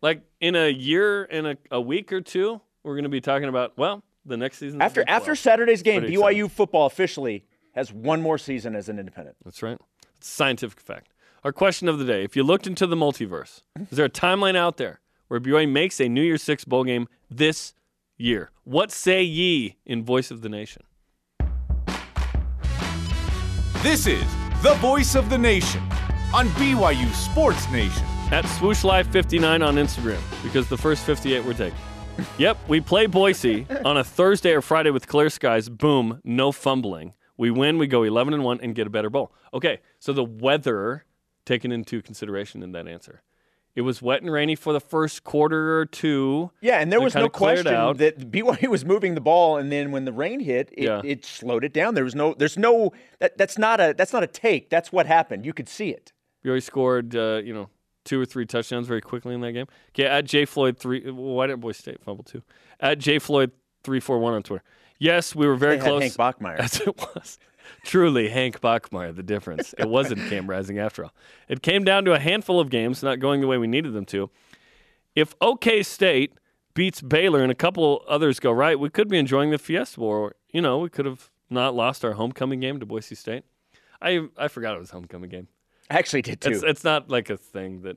like in a year, in a, a week or two, we're going to be talking about, well, the next season.
After after Saturday's game, BYU
exciting.
football officially has one more season as an independent.
That's right. It's a scientific fact. Our question of the day if you looked into the multiverse, is there a timeline out there where BYU makes a New Year's Six bowl game this year? What say ye in Voice of the Nation?
This is the voice of the nation on BYU Sports Nation.
At Swoosh Live 59 on Instagram, because the first 58 we're taking. Yep, we play Boise on a Thursday or Friday with clear skies. Boom, no fumbling. We win, we go 11 and 1 and get a better bowl. Okay, so the weather taken into consideration in that answer. It was wet and rainy for the first quarter or two.
Yeah, and there was no question
out.
that BYU was moving the ball, and then when the rain hit, it,
Yeah.
it slowed it down. There was no, there's no, that, that's not a, that's not a take. That's what happened. You could see it.
BYU scored, uh, you know, two or three touchdowns very quickly in that game. Okay, at J Floyd three. Why didn't Boise State fumble two? At J Floyd three four one on Twitter. Yes, we were very
They
close.
Hank Bachmeier.
As it was. Truly, Hank Bachmeier the difference. It wasn't Cam Rising after all. It came down to a handful of games not going the way we needed them to. If OK State beats Baylor and a couple others go right, we could be enjoying the Fiesta Bowl. Or, you know, we could have not lost our homecoming game to Boise State. I I forgot it was homecoming game.
I actually did too.
It's, it's not like a thing that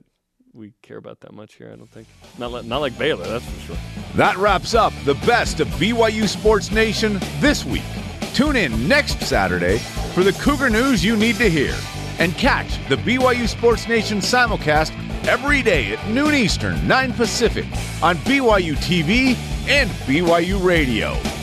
we care about that much here. I don't think. Not like, not like Baylor, that's for sure.
That wraps up the best of BYU Sports Nation this week. Tune in next Saturday for the Cougar news you need to hear. And catch the BYU Sports Nation simulcast every day at noon Eastern, 9 Pacific on BYU TV and BYU Radio.